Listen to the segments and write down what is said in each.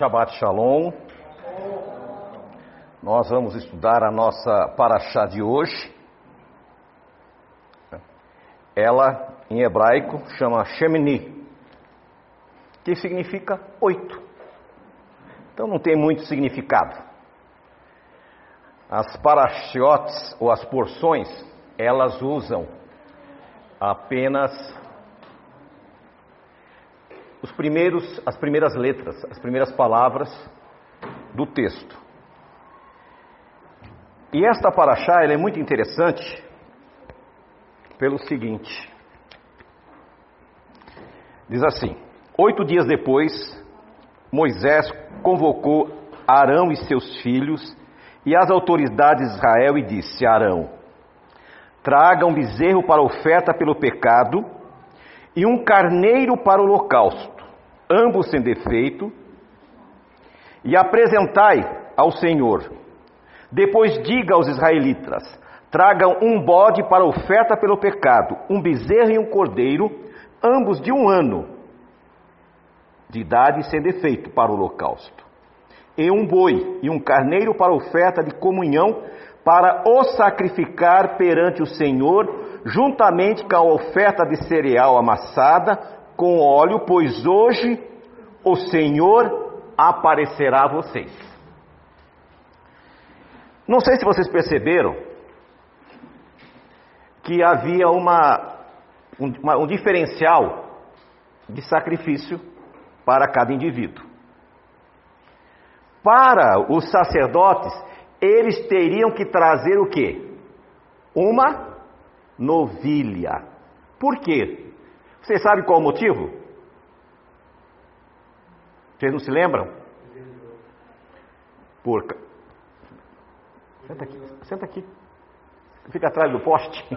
Shabbat Shalom. Nós vamos estudar a nossa paraxá de hoje. Ela, em hebraico, chama Shemini, que significa oito. Então não tem muito significado. As parashiotes, ou as porções, elas usam apenas os primeiros, as primeiras letras, as primeiras palavras do texto. E esta paraxá é muito interessante pelo seguinte: diz assim, oito dias depois, Moisés convocou Arão e seus filhos e as autoridades de Israel e disse: Arão, traga um bezerro para oferta pelo pecado e um carneiro para o holocausto, ambos sem defeito, e apresentai ao Senhor. Depois diga aos israelitas: tragam um bode para oferta pelo pecado, um bezerro e um cordeiro, ambos de um ano de idade sem defeito para o holocausto, e um boi e um carneiro para oferta de comunhão, para o sacrificar perante o Senhor, juntamente com a oferta de cereal amassada com óleo, pois hoje o Senhor aparecerá a vocês. Não sei se vocês perceberam que havia uma, um, uma, um diferencial de sacrifício para cada indivíduo. Para os sacerdotes, eles teriam que trazer o quê? Uma novilha. Por quê? Você sabe qual o motivo? Vocês não se lembram? Por... Senta aqui, senta aqui. Fica atrás do poste.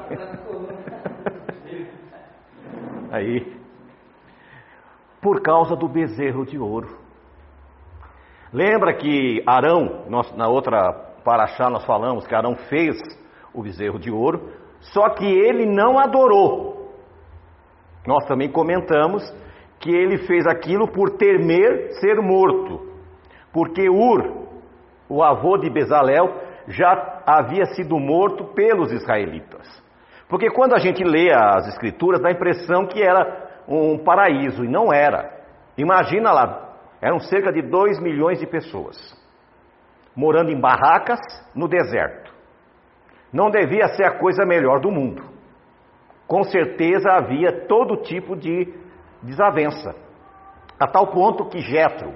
Aí. Por causa do bezerro de ouro. Lembra que Arão, na outra paraxá nós falamos que Arão fez o bezerro de ouro, só que ele não adorou. Nós também comentamos que ele fez aquilo por temer ser morto, porque Ur, o avô de Bezalel, já havia sido morto pelos israelitas. Porque quando a gente lê as escrituras, dá a impressão que era um paraíso, e não era. Imagina lá, eram cerca de 2 milhões de pessoas, morando em barracas no deserto. Não devia ser a coisa melhor do mundo. Com certeza havia todo tipo de desavença. A tal ponto que Jetro,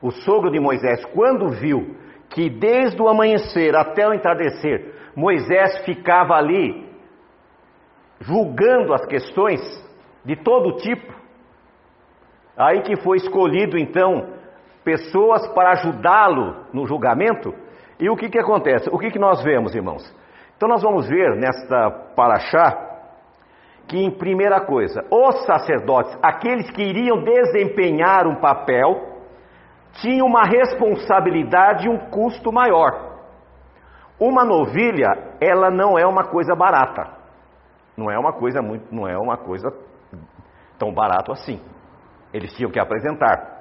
o sogro de Moisés, quando viu que desde o amanhecer até o entardecer, Moisés ficava ali julgando as questões de todo tipo, Aí que foi escolhido então pessoas para ajudá-lo no julgamento. E o que, que acontece? O que, que nós vemos, irmãos? Então nós vamos ver nesta paraxá que, em primeira coisa, os sacerdotes, aqueles que iriam desempenhar um papel, tinham uma responsabilidade e um custo maior. Uma novilha, ela não é uma coisa barata. Não é uma coisa muito, não é uma coisa tão barato assim. Eles tinham que apresentar.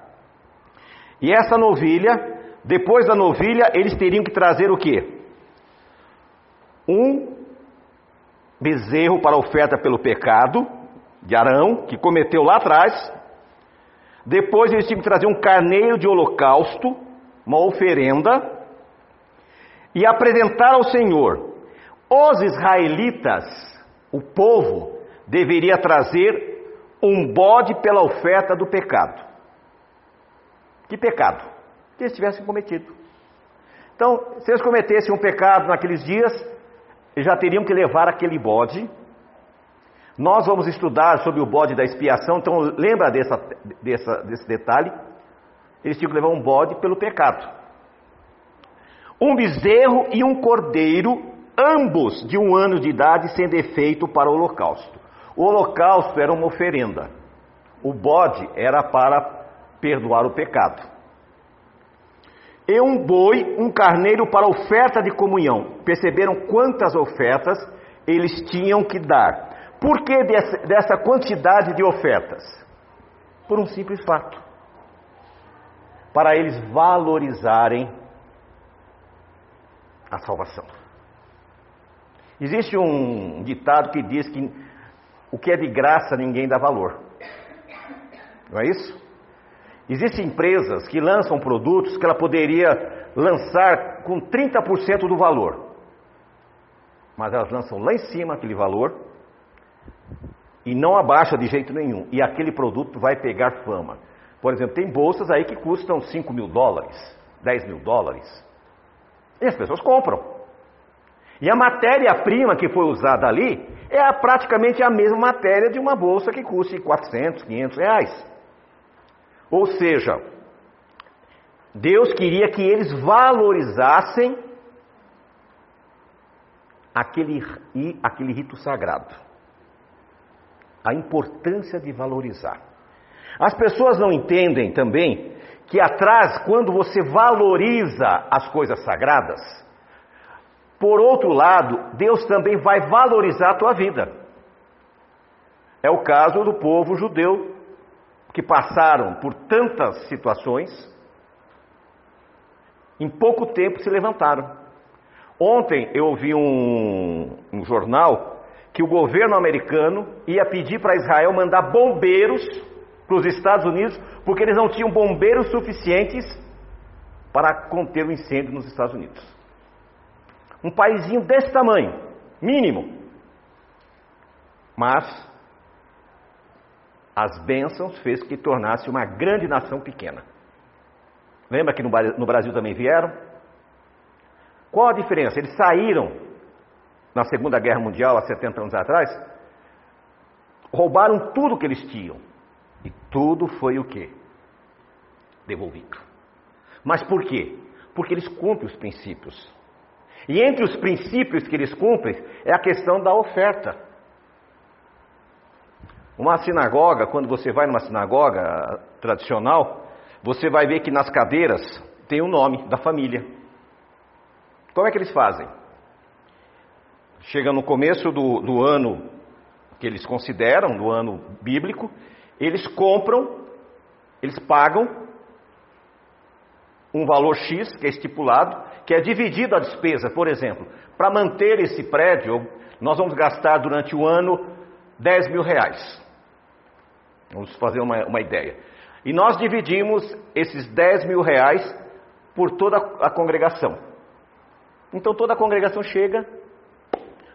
E essa novilha, depois da novilha, eles teriam que trazer o quê? Um bezerro para oferta pelo pecado de Arão, que cometeu lá atrás. Depois eles tinham que trazer um carneiro de holocausto, uma oferenda, e apresentar ao Senhor. Os israelitas, o povo, deveria trazer um bode pela oferta do pecado. Que pecado? Que eles tivessem cometido. Então, se eles cometessem um pecado naqueles dias, já teriam que levar aquele bode. Nós vamos estudar sobre o bode da expiação, então lembra dessa, dessa, desse detalhe? Eles tinham que levar um bode pelo pecado. Um bezerro e um cordeiro, ambos de um ano de idade, sem defeito para o holocausto. O holocausto era uma oferenda. O bode era para perdoar o pecado. E um boi, um carneiro para oferta de comunhão. Perceberam quantas ofertas eles tinham que dar? Por que dessa quantidade de ofertas? Por um simples fato. para eles valorizarem a salvação. Existe um ditado que diz que o que é de graça ninguém dá valor. Não é isso? Existem empresas que lançam produtos que ela poderia lançar com 30% do valor. Mas elas lançam lá em cima aquele valor e não abaixa de jeito nenhum. E aquele produto vai pegar fama. Por exemplo, tem bolsas aí que custam 5 mil dólares, 10 mil dólares. E as pessoas compram. E a matéria-prima que foi usada ali é praticamente a mesma matéria de uma bolsa que custa 400, 500 reais. Ou seja, Deus queria que eles valorizassem aquele, aquele rito sagrado. A importância de valorizar. As pessoas não entendem também que atrás, quando você valoriza as coisas sagradas, por outro lado, Deus também vai valorizar a tua vida. É o caso do povo judeu, que passaram por tantas situações, em pouco tempo se levantaram. Ontem eu ouvi um, um jornal que o governo americano ia pedir para Israel mandar bombeiros para os Estados Unidos, porque eles não tinham bombeiros suficientes para conter o incêndio nos Estados Unidos. Um paizinho desse tamanho, mínimo. Mas as bênçãos fez que tornasse uma grande nação pequena. Lembra que no Brasil também vieram? Qual a diferença? Eles saíram na Segunda Guerra Mundial, há 70 anos atrás, roubaram tudo que eles tinham. E tudo foi o quê? Devolvido. Mas por quê? Porque eles cumprem os princípios. E entre os princípios que eles cumprem é a questão da oferta. Uma sinagoga, quando você vai numa sinagoga tradicional, você vai ver que nas cadeiras tem o nome da família. Como é que eles fazem? Chega no começo do, do ano que eles consideram, do ano bíblico, eles compram, eles pagam um valor X, que é estipulado, que é dividido a despesa. Por exemplo, para manter esse prédio, nós vamos gastar durante o ano 10 mil reais. Vamos fazer uma, uma ideia. E nós dividimos esses 10 mil reais por toda a congregação. Então toda a congregação chega.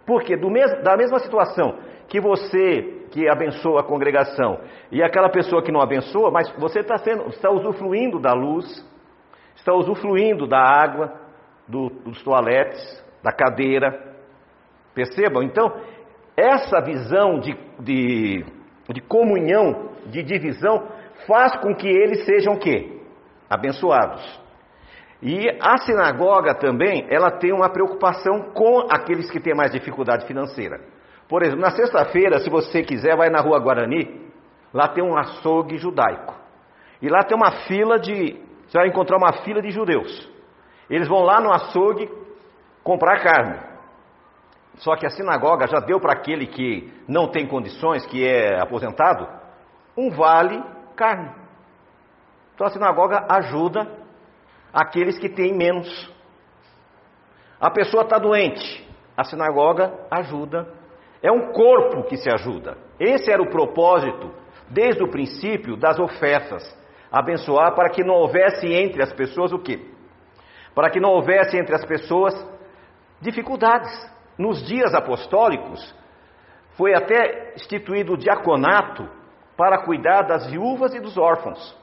Porque do da mesma situação que você que abençoa a congregação e aquela pessoa que não abençoa, mas você está sendo, está usufruindo da luz, está usufruindo da água, do, dos toaletes, da cadeira. Percebam? Então, essa visão de, de, de comunhão, de divisão, faz com que eles sejam quê? Abençoados. E a sinagoga também, ela tem uma preocupação com aqueles que têm mais dificuldade financeira. Por exemplo, na sexta-feira, se você quiser, vai na rua Guarani, lá tem um açougue judaico. E lá tem uma fila de você vai encontrar uma fila de judeus. Eles vão lá no açougue comprar carne. Só que a sinagoga já deu para aquele que não tem condições, que é aposentado, um vale carne. Então a sinagoga ajuda aqueles que têm menos. A pessoa está doente, a sinagoga ajuda. É um corpo que se ajuda. Esse era o propósito, desde o princípio, das ofertas abençoar para que não houvesse entre as pessoas o quê? Para que não houvesse entre as pessoas dificuldades. Nos dias apostólicos, foi até instituído o diaconato para cuidar das viúvas e dos órfãos.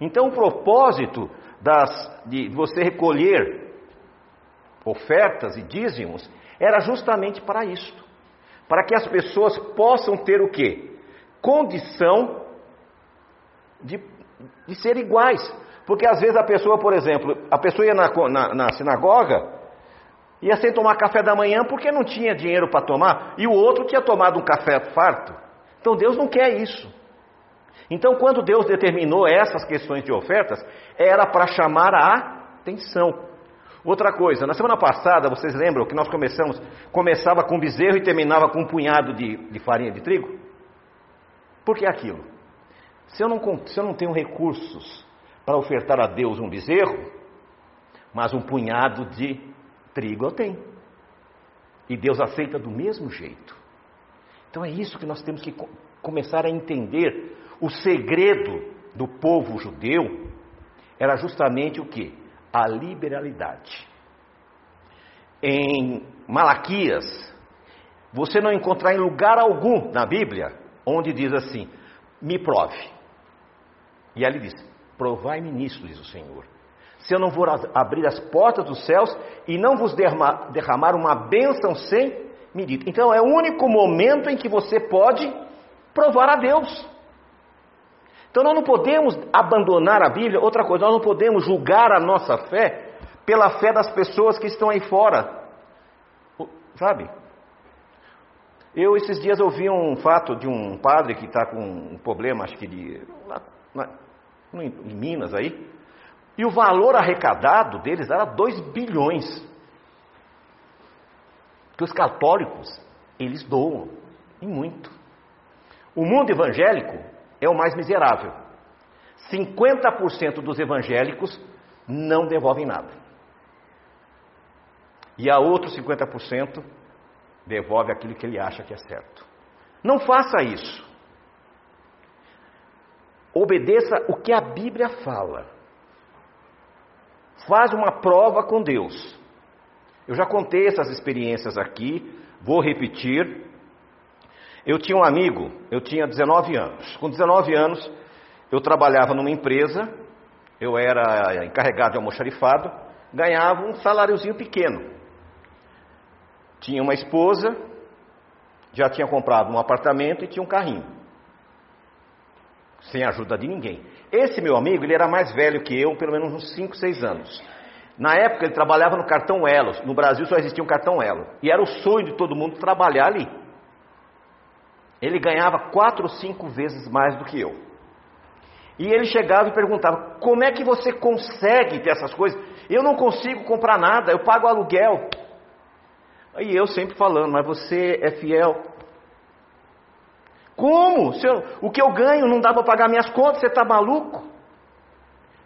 Então, o propósito das, de você recolher ofertas e dízimos era justamente para isto. Para que as pessoas possam ter o quê? Condição de de ser iguais. Porque às vezes a pessoa, por exemplo, a pessoa ia na, na, na sinagoga, ia sem tomar café da manhã porque não tinha dinheiro para tomar, e o outro tinha tomado um café farto. Então Deus não quer isso. Então, quando Deus determinou essas questões de ofertas, era para chamar a atenção. Outra coisa, na semana passada, vocês lembram que nós começamos, começava com bezerro e terminava com um punhado de, de farinha de trigo? Por que aquilo? Se eu não, se eu não tenho recursos para ofertar a Deus um bezerro, mas um punhado de trigo eu tenho. E Deus aceita do mesmo jeito. Então é isso que nós temos que começar a entender. O segredo do povo judeu era justamente o que? A liberalidade. Em Malaquias, você não encontrar em lugar algum na Bíblia onde diz assim: me prove. E ali diz: provai-me nisso, diz o Senhor. Se eu não vou abrir as portas dos céus e não vos derramar uma bênção sem medida. Então é o único momento em que você pode provar a Deus. Então nós não podemos abandonar a Bíblia. Outra coisa, nós não podemos julgar a nossa fé pela fé das pessoas que estão aí fora. Sabe? Eu, esses dias, ouvi um fato de um padre que está com um problema, acho que de. Lá, lá, em Minas aí. E o valor arrecadado deles era 2 bilhões. Que os católicos, eles doam, e muito. O mundo evangélico é o mais miserável. 50% dos evangélicos não devolvem nada. E a outros 50% devolve aquilo que ele acha que é certo. Não faça isso. Obedeça o que a Bíblia fala. Faz uma prova com Deus. Eu já contei essas experiências aqui, vou repetir. Eu tinha um amigo, eu tinha 19 anos. Com 19 anos, eu trabalhava numa empresa, eu era encarregado de almoxarifado, ganhava um saláriozinho pequeno. Tinha uma esposa, já tinha comprado um apartamento e tinha um carrinho. Sem ajuda de ninguém. Esse meu amigo, ele era mais velho que eu, pelo menos uns 5, 6 anos. Na época ele trabalhava no cartão Elo. No Brasil só existia um cartão Elo. E era o sonho de todo mundo trabalhar ali. Ele ganhava quatro ou cinco vezes mais do que eu. E ele chegava e perguntava: Como é que você consegue ter essas coisas? Eu não consigo comprar nada, eu pago aluguel. Aí eu sempre falando, mas você é fiel. Como? Eu, o que eu ganho não dá para pagar minhas contas, você está maluco?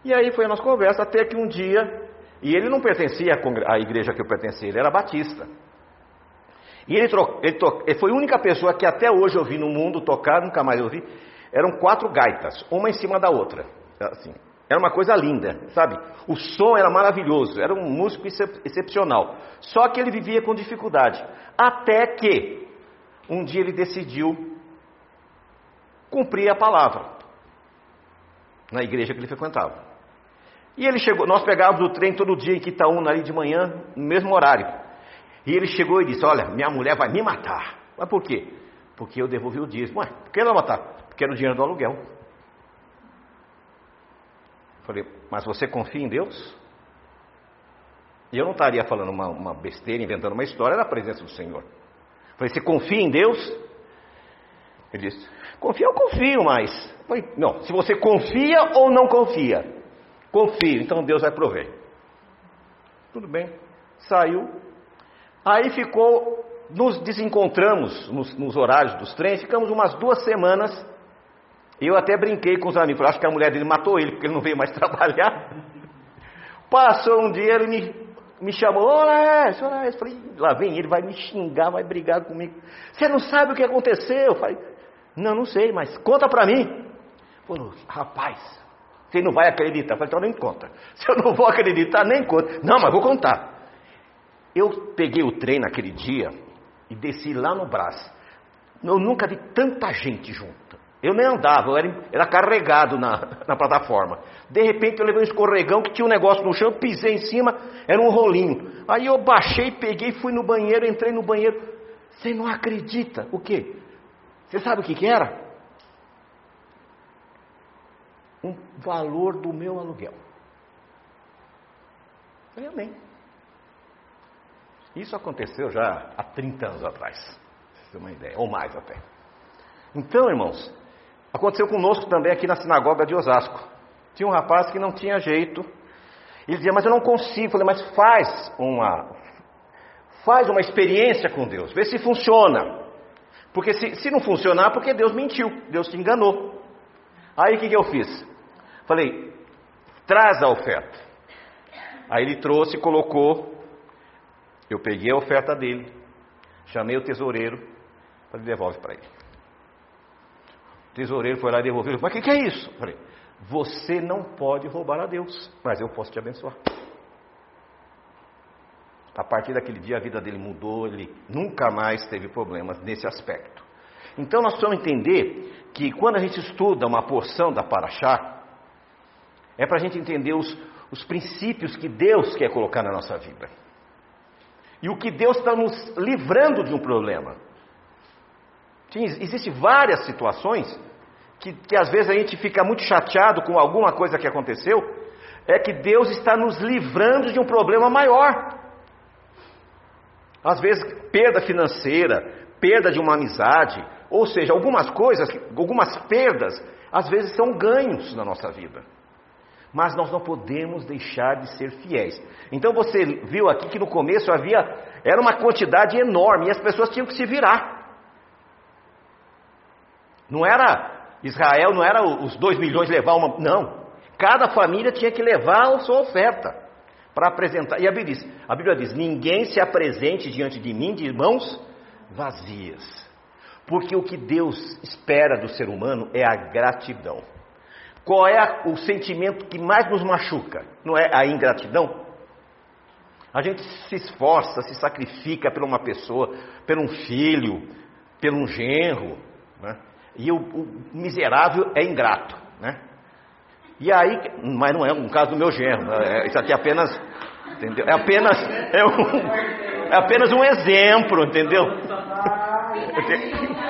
E aí foi a nossa conversa, até que um dia, e ele não pertencia à igreja que eu pertencia, ele era batista. E ele, tro, ele, to, ele foi a única pessoa que até hoje eu vi no mundo tocar, nunca mais eu vi, eram quatro gaitas, uma em cima da outra. Assim, era uma coisa linda, sabe? O som era maravilhoso, era um músico excepcional. Só que ele vivia com dificuldade. Até que um dia ele decidiu cumprir a palavra na igreja que ele frequentava. E ele chegou, nós pegávamos o trem todo dia em Quitaúna ali de manhã, no mesmo horário. E ele chegou e disse: Olha, minha mulher vai me matar. Mas por quê? Porque eu devolvi o dízimo. Ué, por que ela matar? Porque era o dinheiro do aluguel. Falei, mas você confia em Deus? E eu não estaria falando uma, uma besteira, inventando uma história na presença do Senhor. Falei, você confia em Deus? Ele disse, confia, eu confio, mas. Não, se você confia ou não confia? Confio, então Deus vai prover. Tudo bem. Saiu. Aí ficou, nos desencontramos nos, nos horários dos trens, ficamos umas duas semanas eu até brinquei com os amigos, acho que a mulher dele matou ele, porque ele não veio mais trabalhar. Passou um dia, ele me, me chamou, olá, olá, eu falei, lá vem ele, vai me xingar, vai brigar comigo. Você não sabe o que aconteceu? Eu falei, não, não sei, mas conta pra mim. Falou, rapaz, você não vai acreditar. Falei, então nem conta. Se eu não vou acreditar, nem conta. Não, mas vou contar. Eu peguei o trem naquele dia e desci lá no Brás. Eu nunca vi tanta gente junto. Eu nem andava, eu era, era carregado na, na, plataforma. De repente eu levei um escorregão que tinha um negócio no chão, pisei em cima, era um rolinho. Aí eu baixei, peguei, fui no banheiro, entrei no banheiro. Você não acredita? O quê? Você sabe o que, que era? Um valor do meu aluguel. Falei, amém. Isso aconteceu já há 30 anos atrás, pra você uma ideia, ou mais até. Então, irmãos, Aconteceu conosco também aqui na sinagoga de Osasco. Tinha um rapaz que não tinha jeito. Ele dizia, mas eu não consigo. Eu falei, mas faz uma, faz uma experiência com Deus, vê se funciona. Porque se, se não funcionar, porque Deus mentiu, Deus te enganou. Aí o que, que eu fiz? Falei, Traz a oferta. Aí ele trouxe colocou. Eu peguei a oferta dele, chamei o tesoureiro, falei, devolve para ele. O tesoureiro foi lá e devolveu. Mas o que, que, é isso? Falei, você não pode roubar a Deus, mas eu posso te abençoar. A partir daquele dia a vida dele mudou, ele nunca mais teve problemas nesse aspecto. Então nós precisamos entender que quando a gente estuda uma porção da Paraxá, é para a gente entender os, os princípios que Deus quer colocar na nossa vida. E o que Deus está nos livrando de um problema. Existem várias situações que, que às vezes a gente fica muito chateado com alguma coisa que aconteceu, é que Deus está nos livrando de um problema maior. Às vezes, perda financeira, perda de uma amizade, ou seja, algumas coisas, algumas perdas, às vezes são ganhos na nossa vida. Mas nós não podemos deixar de ser fiéis. Então você viu aqui que no começo havia, era uma quantidade enorme e as pessoas tinham que se virar. Não era Israel, não era os dois milhões levar uma. Não. Cada família tinha que levar a sua oferta para apresentar. E a Bíblia, diz, a Bíblia diz: ninguém se apresente diante de mim de mãos vazias. Porque o que Deus espera do ser humano é a gratidão. Qual é o sentimento que mais nos machuca? Não é a ingratidão? A gente se esforça, se sacrifica por uma pessoa, por um filho, por um genro, né? e o, o miserável é ingrato, né? E aí, mas não é um caso do meu genro, né? é, isso aqui é apenas, entendeu? É apenas, é, um, é apenas um exemplo, entendeu?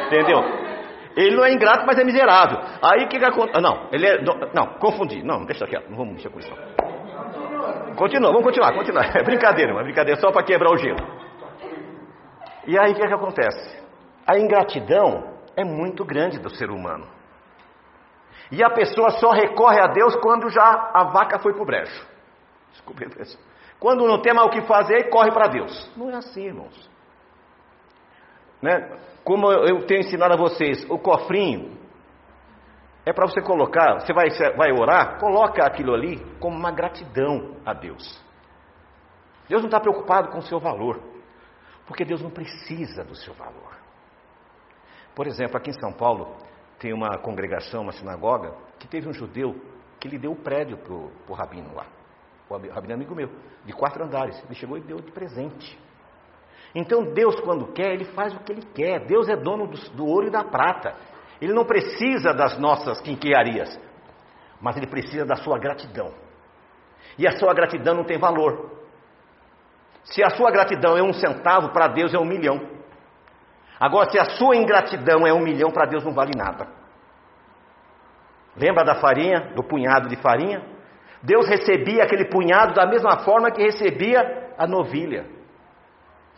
entendeu? Ele não é ingrato, mas é miserável. Aí o que, acontece? Não, ele é. Não, confundi. Não, deixa quieto, não vamos mexer com isso. Continua, vamos continuar, continuar. É brincadeira, é brincadeira só para quebrar o gelo. E aí o que, que acontece? A ingratidão é muito grande do ser humano. E a pessoa só recorre a Deus quando já a vaca foi para o brejo. Desculpe, quando não tem mais o que fazer, corre para Deus. Não é assim, irmãos. Né? Como eu tenho ensinado a vocês, o cofrinho é para você colocar, você vai, vai orar, coloca aquilo ali como uma gratidão a Deus. Deus não está preocupado com o seu valor, porque Deus não precisa do seu valor. Por exemplo, aqui em São Paulo, tem uma congregação, uma sinagoga, que teve um judeu que lhe deu o prédio para o rabino lá. O rabino é amigo meu, de quatro andares. Ele chegou e deu de presente. Então Deus, quando quer, Ele faz o que Ele quer. Deus é dono do, do ouro e da prata. Ele não precisa das nossas quinquilharias, mas Ele precisa da sua gratidão. E a sua gratidão não tem valor. Se a sua gratidão é um centavo, para Deus é um milhão. Agora, se a sua ingratidão é um milhão, para Deus não vale nada. Lembra da farinha, do punhado de farinha? Deus recebia aquele punhado da mesma forma que recebia a novilha.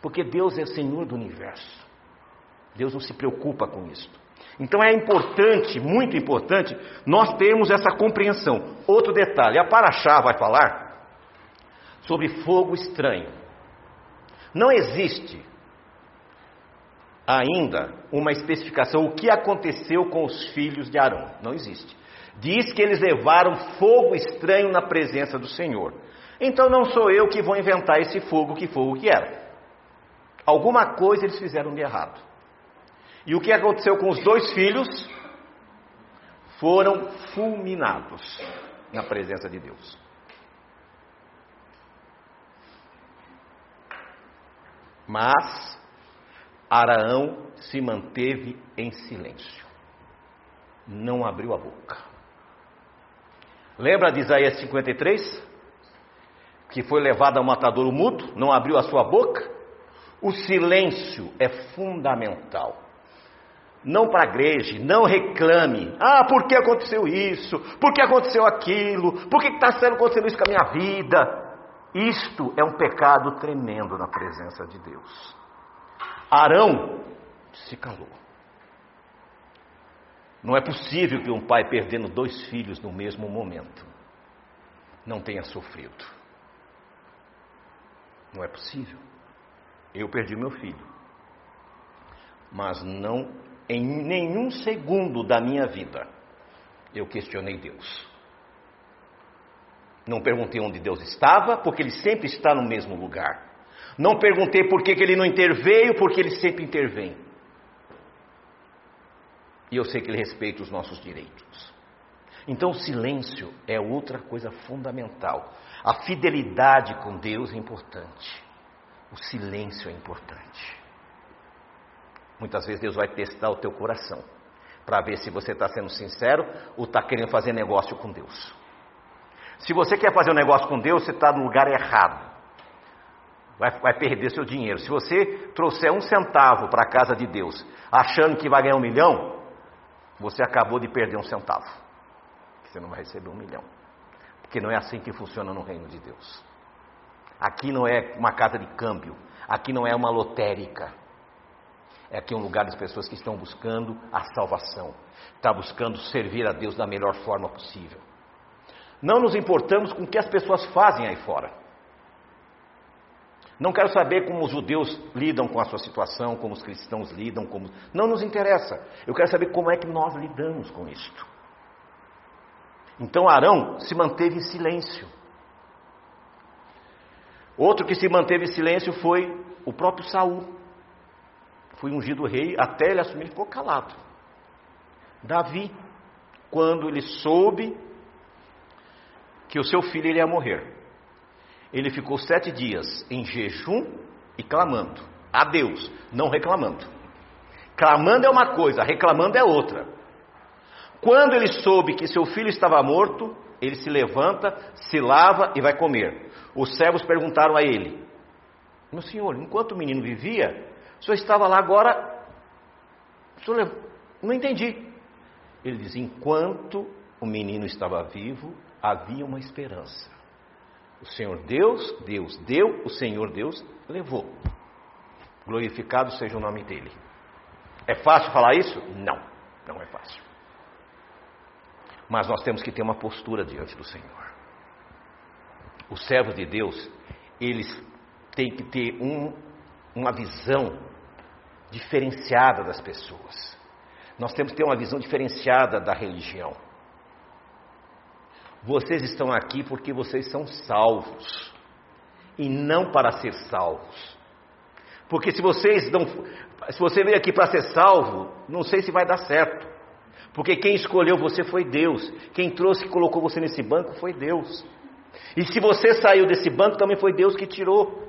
Porque Deus é Senhor do universo. Deus não se preocupa com isso. Então é importante, muito importante, nós termos essa compreensão. Outro detalhe, a Paraxá vai falar sobre fogo estranho. Não existe ainda uma especificação o que aconteceu com os filhos de Arão. Não existe. Diz que eles levaram fogo estranho na presença do Senhor. Então não sou eu que vou inventar esse fogo, que fogo que era. Alguma coisa eles fizeram de errado. E o que aconteceu com os dois filhos? Foram fulminados na presença de Deus. Mas Araão se manteve em silêncio, não abriu a boca. Lembra de Isaías 53? Que foi levado ao matadouro mudo, não abriu a sua boca? O silêncio é fundamental. Não pragueje, não reclame. Ah, por que aconteceu isso? Por que aconteceu aquilo? Por que está sendo acontecendo isso com a minha vida? Isto é um pecado tremendo na presença de Deus. Arão se calou. Não é possível que um pai perdendo dois filhos no mesmo momento não tenha sofrido. Não é possível. Eu perdi meu filho. Mas não em nenhum segundo da minha vida eu questionei Deus. Não perguntei onde Deus estava, porque Ele sempre está no mesmo lugar. Não perguntei por que, que Ele não interveio, porque Ele sempre intervém. E eu sei que Ele respeita os nossos direitos. Então, o silêncio é outra coisa fundamental. A fidelidade com Deus é importante. O silêncio é importante. Muitas vezes Deus vai testar o teu coração para ver se você está sendo sincero ou está querendo fazer negócio com Deus. Se você quer fazer um negócio com Deus, você está no lugar errado. Vai, vai, perder seu dinheiro. Se você trouxer um centavo para a casa de Deus, achando que vai ganhar um milhão, você acabou de perder um centavo. Você não vai receber um milhão. Porque não é assim que funciona no reino de Deus. Aqui não é uma casa de câmbio. Aqui não é uma lotérica. É aqui um lugar das pessoas que estão buscando a salvação. Está buscando servir a Deus da melhor forma possível. Não nos importamos com o que as pessoas fazem aí fora. Não quero saber como os judeus lidam com a sua situação, como os cristãos lidam, como. Não nos interessa. Eu quero saber como é que nós lidamos com isto. Então Arão se manteve em silêncio. Outro que se manteve em silêncio foi o próprio Saul. Foi ungido rei, até ele assumir, ficou calado. Davi, quando ele soube que o seu filho ia morrer. Ele ficou sete dias em jejum e clamando a Deus, não reclamando. Clamando é uma coisa, reclamando é outra. Quando ele soube que seu filho estava morto, ele se levanta, se lava e vai comer. Os servos perguntaram a ele: Meu senhor, enquanto o menino vivia, o senhor estava lá agora. Não entendi. Ele diz: Enquanto o menino estava vivo, havia uma esperança. O Senhor Deus, Deus deu, o Senhor Deus levou. Glorificado seja o nome dele. É fácil falar isso? Não, não é fácil. Mas nós temos que ter uma postura diante do Senhor. Os servos de Deus, eles têm que ter um, uma visão diferenciada das pessoas. Nós temos que ter uma visão diferenciada da religião. Vocês estão aqui porque vocês são salvos e não para ser salvos. Porque se vocês não, se você veio aqui para ser salvo, não sei se vai dar certo. Porque quem escolheu você foi Deus. Quem trouxe e colocou você nesse banco foi Deus. E se você saiu desse banco, também foi Deus que tirou.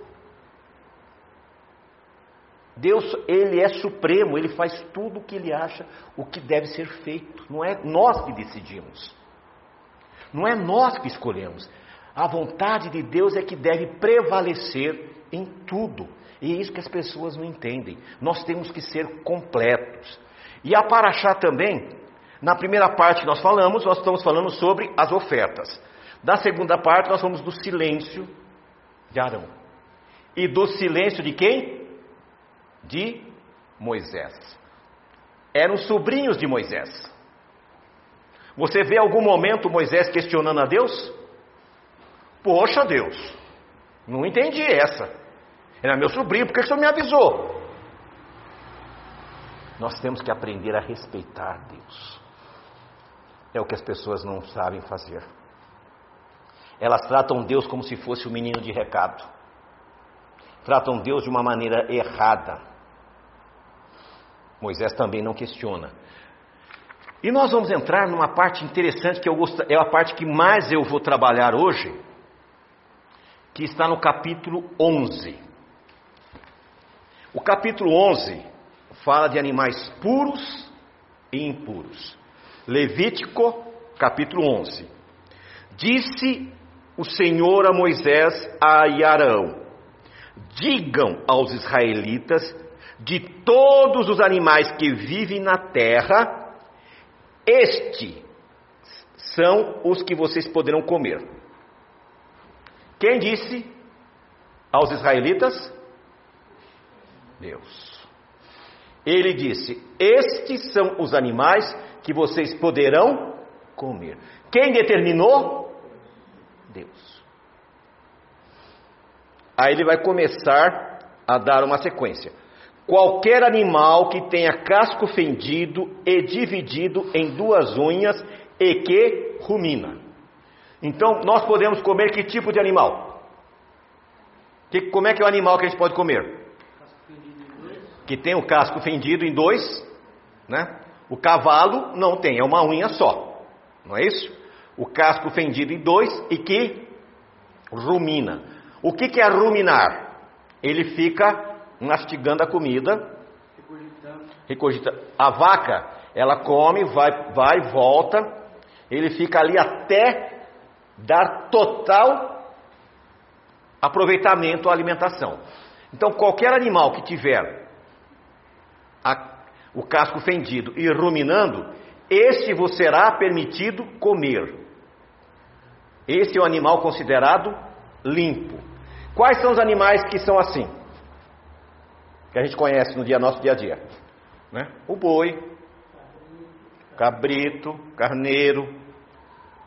Deus, ele é supremo, ele faz tudo o que ele acha o que deve ser feito. Não é nós que decidimos. Não é nós que escolhemos. A vontade de Deus é que deve prevalecer em tudo. E é isso que as pessoas não entendem. Nós temos que ser completos. E a Paraxá também, na primeira parte que nós falamos, nós estamos falando sobre as ofertas. Da segunda parte, nós falamos do silêncio de Arão. E do silêncio de quem? De Moisés. Eram sobrinhos de Moisés. Você vê algum momento Moisés questionando a Deus? Poxa Deus, não entendi essa. Era meu sobrinho, por que o senhor me avisou? Nós temos que aprender a respeitar Deus. É o que as pessoas não sabem fazer. Elas tratam Deus como se fosse um menino de recado. Tratam Deus de uma maneira errada. Moisés também não questiona. E nós vamos entrar numa parte interessante que eu é a parte que mais eu vou trabalhar hoje, que está no capítulo 11. O capítulo 11 fala de animais puros e impuros. Levítico, capítulo 11. Disse o Senhor a Moisés a Arão: Digam aos israelitas de todos os animais que vivem na terra, este são os que vocês poderão comer. Quem disse aos israelitas? Deus. Ele disse: Estes são os animais que vocês poderão comer. Quem determinou? Deus. Aí ele vai começar a dar uma sequência. Qualquer animal que tenha casco fendido e dividido em duas unhas e que rumina. Então, nós podemos comer que tipo de animal? Que, como é que é o animal que a gente pode comer? Que tem o casco fendido em dois, né? O cavalo não tem, é uma unha só, não é isso? O casco fendido em dois e que rumina. O que, que é ruminar? Ele fica mastigando a comida, regurgitando. A vaca, ela come, vai, vai, volta, ele fica ali até dar total aproveitamento à alimentação. Então, qualquer animal que tiver a, o casco fendido e ruminando, este vos será permitido comer. Esse é o animal considerado limpo. Quais são os animais que são assim? Que a gente conhece no dia nosso dia a dia, né? O boi, cabrito, carneiro,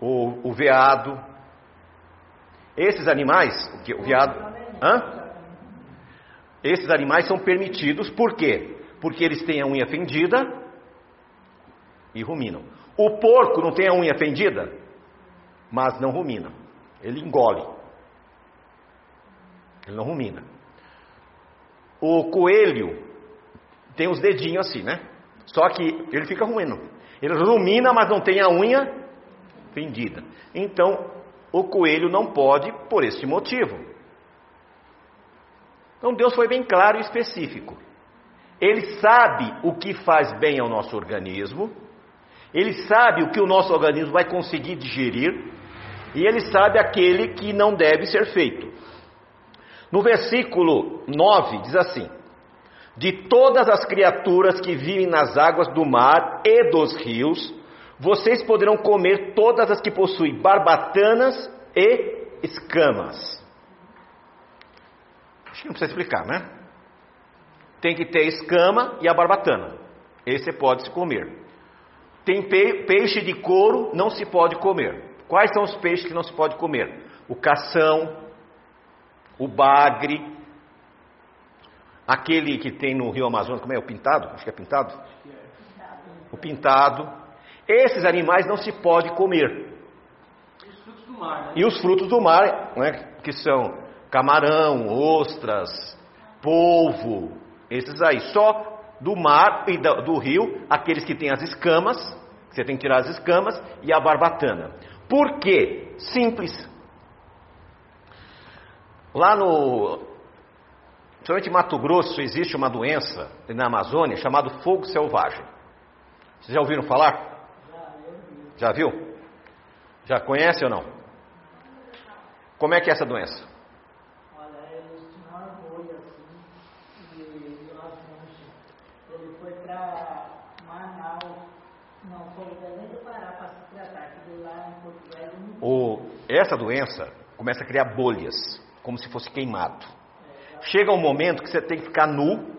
o, o veado. Esses animais, o veado, hã? Esses animais são permitidos, por quê? Porque eles têm a unha fendida e ruminam. O porco não tem a unha fendida, mas não rumina. Ele engole. Ele não rumina. O coelho tem os dedinhos assim, né? Só que ele fica ruindo. Ele rumina, mas não tem a unha fendida. Então, o coelho não pode por este motivo. Então, Deus foi bem claro e específico. Ele sabe o que faz bem ao nosso organismo, ele sabe o que o nosso organismo vai conseguir digerir, e ele sabe aquele que não deve ser feito. No versículo 9 diz assim: De todas as criaturas que vivem nas águas do mar e dos rios, vocês poderão comer todas as que possuem barbatanas e escamas. Acho que não precisa explicar, né? Tem que ter escama e a barbatana. Esse pode se comer. Tem peixe de couro, não se pode comer. Quais são os peixes que não se pode comer? O cação, o bagre, aquele que tem no Rio Amazonas, como é? O pintado? Acho que é pintado. O pintado. Esses animais não se pode comer. Mar, né? E os frutos do mar, né, que são camarão, ostras, polvo, esses aí. Só do mar e do rio, aqueles que têm as escamas, você tem que tirar as escamas, e a barbatana. Por quê? Simples. Lá no. Principalmente em Mato Grosso existe uma doença na Amazônia chamada fogo selvagem. Vocês já ouviram falar? Já viu? Já conhece ou não? Como é que é essa doença? Assim, e O, essa doença começa a criar bolhas, como se fosse queimado. Chega um momento que você tem que ficar nu,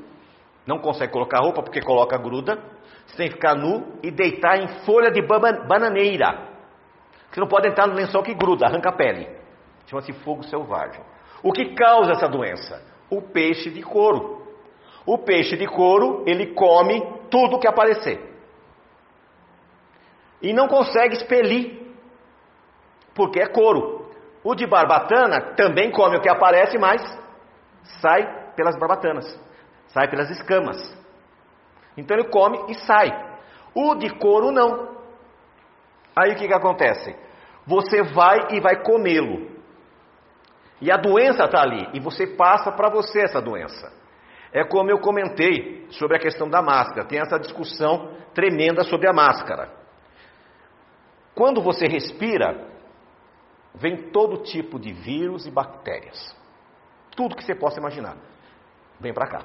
não consegue colocar roupa porque coloca gruda, você tem que ficar nu e deitar em folha de bananeira. Você não pode entrar no lençol que gruda, arranca a pele. Chama-se fogo selvagem. O que causa essa doença? O peixe de couro. O peixe de couro, ele come tudo que aparecer. E não consegue expelir, porque é couro. O de barbatana também come o que aparece, mas sai pelas barbatanas, sai pelas escamas. Então ele come e sai. O de couro não. Aí o que, que acontece? Você vai e vai comê-lo. E a doença está ali, e você passa para você essa doença. É como eu comentei sobre a questão da máscara, tem essa discussão tremenda sobre a máscara. Quando você respira, vem todo tipo de vírus e bactérias. Tudo que você possa imaginar. Vem para cá.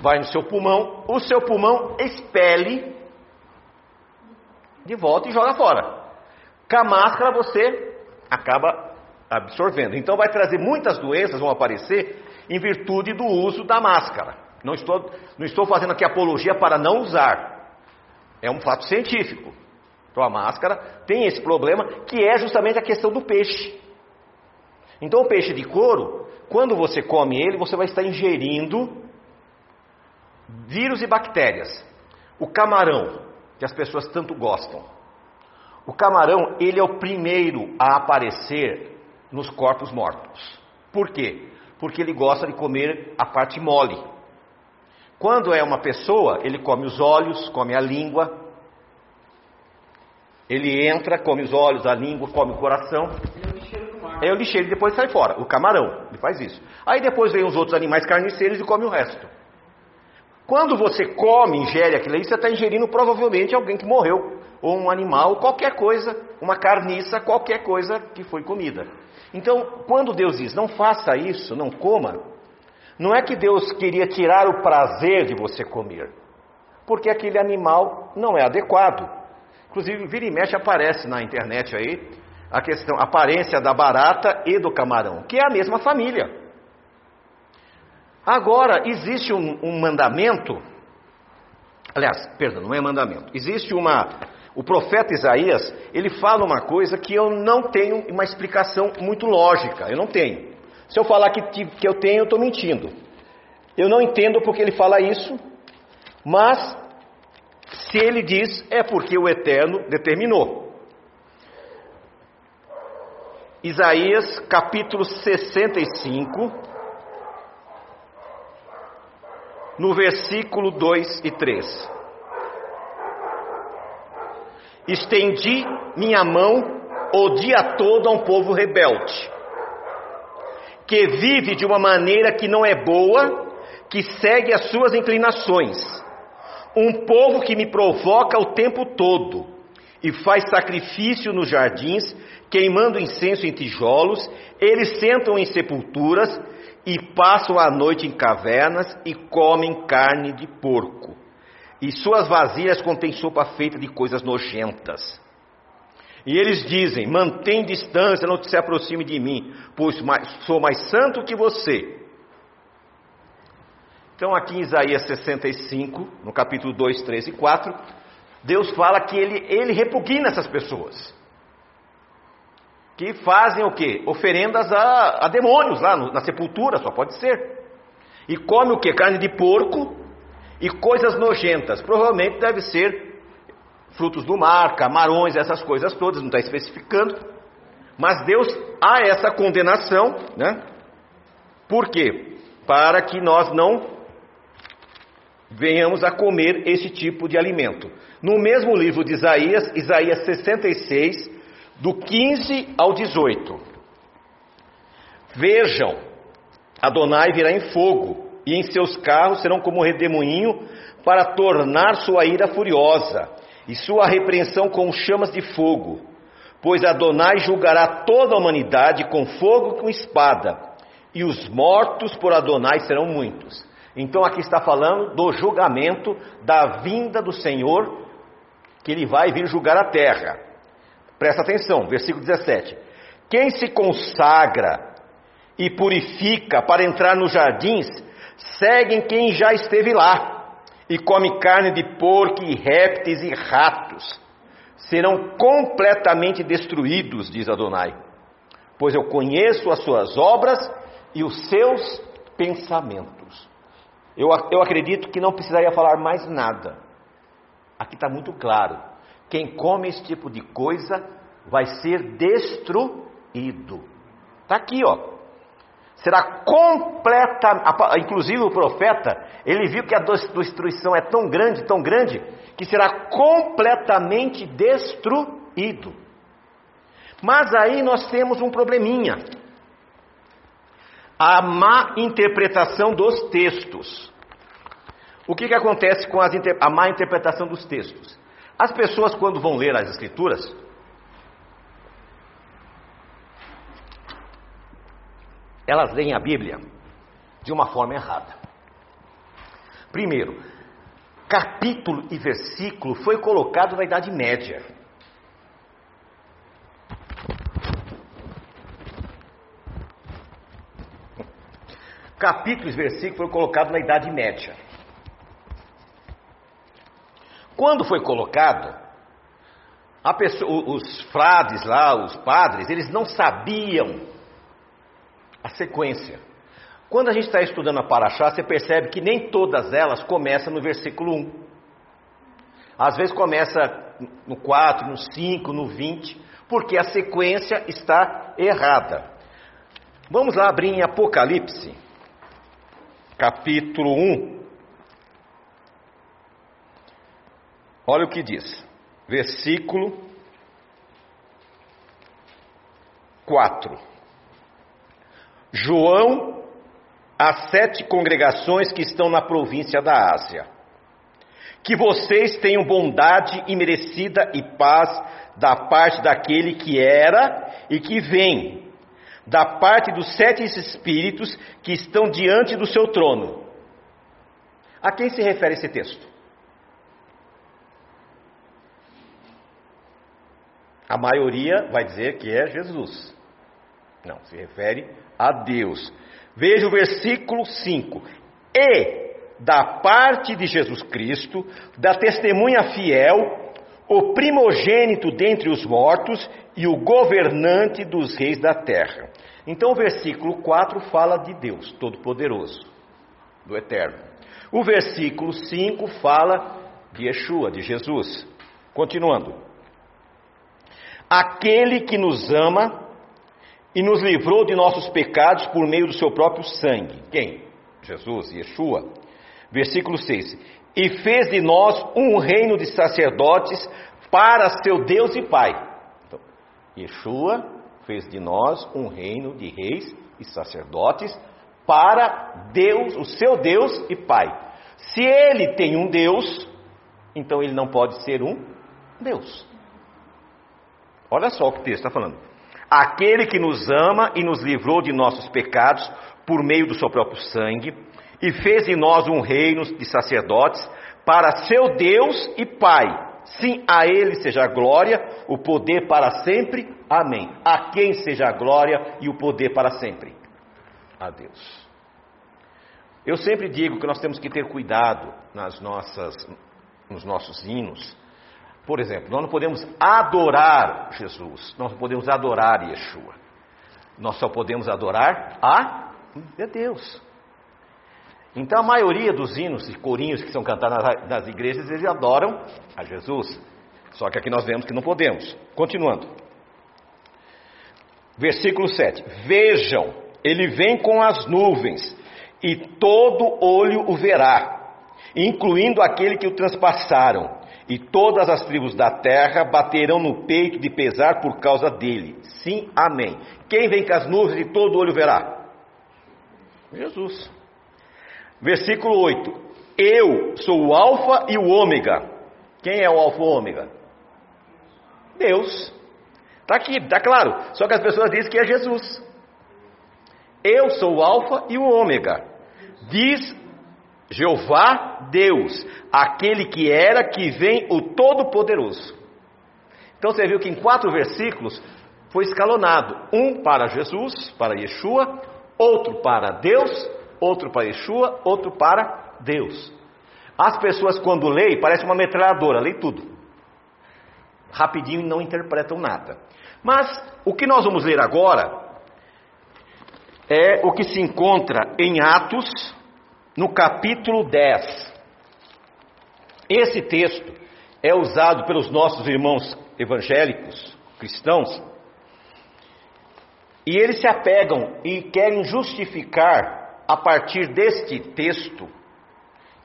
Vai no seu pulmão, o seu pulmão expele de volta e joga fora. Com a máscara você acaba absorvendo. Então vai trazer muitas doenças vão aparecer em virtude do uso da máscara. Não estou, não estou fazendo aqui apologia para não usar. É um fato científico. Então a máscara tem esse problema que é justamente a questão do peixe. Então o peixe de couro, quando você come ele, você vai estar ingerindo vírus e bactérias. O camarão, que as pessoas tanto gostam. O camarão, ele é o primeiro a aparecer nos corpos mortos. Por quê? Porque ele gosta de comer a parte mole. Quando é uma pessoa, ele come os olhos, come a língua. Ele entra, come os olhos, a língua, come o coração. É o lixeiro e depois sai fora. O camarão, ele faz isso. Aí depois vem os outros animais carniceiros e come o resto. Quando você come, ingere aquilo aí, você está ingerindo provavelmente alguém que morreu, ou um animal, qualquer coisa, uma carniça, qualquer coisa que foi comida. Então, quando Deus diz, não faça isso, não coma, não é que Deus queria tirar o prazer de você comer, porque aquele animal não é adequado. Inclusive, vira e mexe aparece na internet aí a questão, a aparência da barata e do camarão, que é a mesma família. Agora, existe um, um mandamento, aliás, perdão, não é mandamento, existe uma, o profeta Isaías, ele fala uma coisa que eu não tenho uma explicação muito lógica, eu não tenho. Se eu falar que, que eu tenho, eu estou mentindo. Eu não entendo porque ele fala isso, mas se ele diz, é porque o Eterno determinou. Isaías capítulo 65, no versículo 2 e 3. Estendi minha mão o dia todo a um povo rebelde, que vive de uma maneira que não é boa, que segue as suas inclinações. Um povo que me provoca o tempo todo e faz sacrifício nos jardins, queimando incenso em tijolos, eles sentam em sepulturas e passam a noite em cavernas e comem carne de porco. E suas vasilhas contêm sopa feita de coisas nojentas. E eles dizem: mantém distância, não se aproxime de mim, pois sou mais santo que você. Então, aqui em Isaías 65, no capítulo 2, 3 e 4, Deus fala que ele, ele repugna essas pessoas que fazem o quê? Oferendas a, a demônios lá no, na sepultura, só pode ser. E come o que? Carne de porco e coisas nojentas. Provavelmente deve ser frutos do mar, camarões, essas coisas todas, não está especificando. Mas Deus há essa condenação, né? Por quê? Para que nós não venhamos a comer esse tipo de alimento. No mesmo livro de Isaías, Isaías 66, do 15 ao 18. Vejam, Adonai virá em fogo, e em seus carros serão como redemoinho, para tornar sua ira furiosa, e sua repreensão com chamas de fogo. Pois Adonai julgará toda a humanidade com fogo e com espada, e os mortos por Adonai serão muitos. Então aqui está falando do julgamento da vinda do Senhor, que ele vai vir julgar a terra. Presta atenção, versículo 17. Quem se consagra e purifica para entrar nos jardins, seguem quem já esteve lá, e come carne de porco e répteis e ratos. Serão completamente destruídos, diz Adonai, pois eu conheço as suas obras e os seus pensamentos. Eu, eu acredito que não precisaria falar mais nada. Aqui está muito claro. Quem come esse tipo de coisa vai ser destruído. Está aqui, ó. Será completa, inclusive o profeta, ele viu que a destruição é tão grande, tão grande, que será completamente destruído. Mas aí nós temos um probleminha. A má interpretação dos textos. O que, que acontece com as, a má interpretação dos textos? As pessoas, quando vão ler as Escrituras, elas leem a Bíblia de uma forma errada. Primeiro, capítulo e versículo foi colocado na Idade Média. Capítulo e versículo foi colocado na Idade Média. Quando foi colocado, pessoa, os frades lá, os padres, eles não sabiam a sequência. Quando a gente está estudando a Paraxá, você percebe que nem todas elas começam no versículo 1. Às vezes começa no 4, no 5, no 20, porque a sequência está errada. Vamos lá abrir em Apocalipse, capítulo 1. Olha o que diz, versículo 4. João, as sete congregações que estão na província da Ásia. Que vocês tenham bondade imerecida e paz da parte daquele que era e que vem, da parte dos sete espíritos que estão diante do seu trono. A quem se refere esse texto? A maioria vai dizer que é Jesus. Não, se refere a Deus. Veja o versículo 5. E da parte de Jesus Cristo, da testemunha fiel, o primogênito dentre os mortos e o governante dos reis da terra. Então o versículo 4 fala de Deus Todo-Poderoso, do Eterno. O versículo 5 fala de Yeshua, de Jesus. Continuando. Aquele que nos ama e nos livrou de nossos pecados por meio do seu próprio sangue. Quem? Jesus, Yeshua. Versículo 6. E fez de nós um reino de sacerdotes para seu Deus e Pai. Então, Yeshua fez de nós um reino de reis e sacerdotes para Deus, o seu Deus e Pai. Se ele tem um Deus, então ele não pode ser um Deus. Olha só o que o texto está falando. Aquele que nos ama e nos livrou de nossos pecados por meio do seu próprio sangue, e fez de nós um reino de sacerdotes para seu Deus e Pai. Sim, a Ele seja a glória, o poder para sempre. Amém. A quem seja a glória e o poder para sempre? A Deus. Eu sempre digo que nós temos que ter cuidado nas nossas, nos nossos hinos por exemplo, nós não podemos adorar Jesus, nós não podemos adorar Yeshua. Nós só podemos adorar a Deus. Então a maioria dos hinos e corinhos que são cantados nas, igrejas, eles adoram a Jesus. Só que aqui nós vemos que não podemos. Continuando. Versículo 7. Vejam, ele vem com as nuvens, e todo olho o verá, incluindo aquele que o transpassaram e todas as tribos da terra baterão no peito de pesar por causa dele. Sim, amém. Quem vem com as nuvens e todo olho verá? Jesus. Versículo 8: Eu sou o Alfa e o Ômega. Quem é o Alfa e o Ômega? Deus. Está aqui, está claro. Só que as pessoas dizem que é Jesus. Eu sou o Alfa e o Ômega. Diz Jeová Deus, aquele que era, que vem, o Todo-Poderoso. Então você viu que em quatro versículos foi escalonado: um para Jesus, para Yeshua, outro para Deus, outro para Yeshua, outro para Deus. As pessoas, quando leem, parece uma metralhadora, lê tudo. Rapidinho e não interpretam nada. Mas o que nós vamos ler agora é o que se encontra em Atos, no capítulo 10. Esse texto é usado pelos nossos irmãos evangélicos, cristãos, e eles se apegam e querem justificar, a partir deste texto,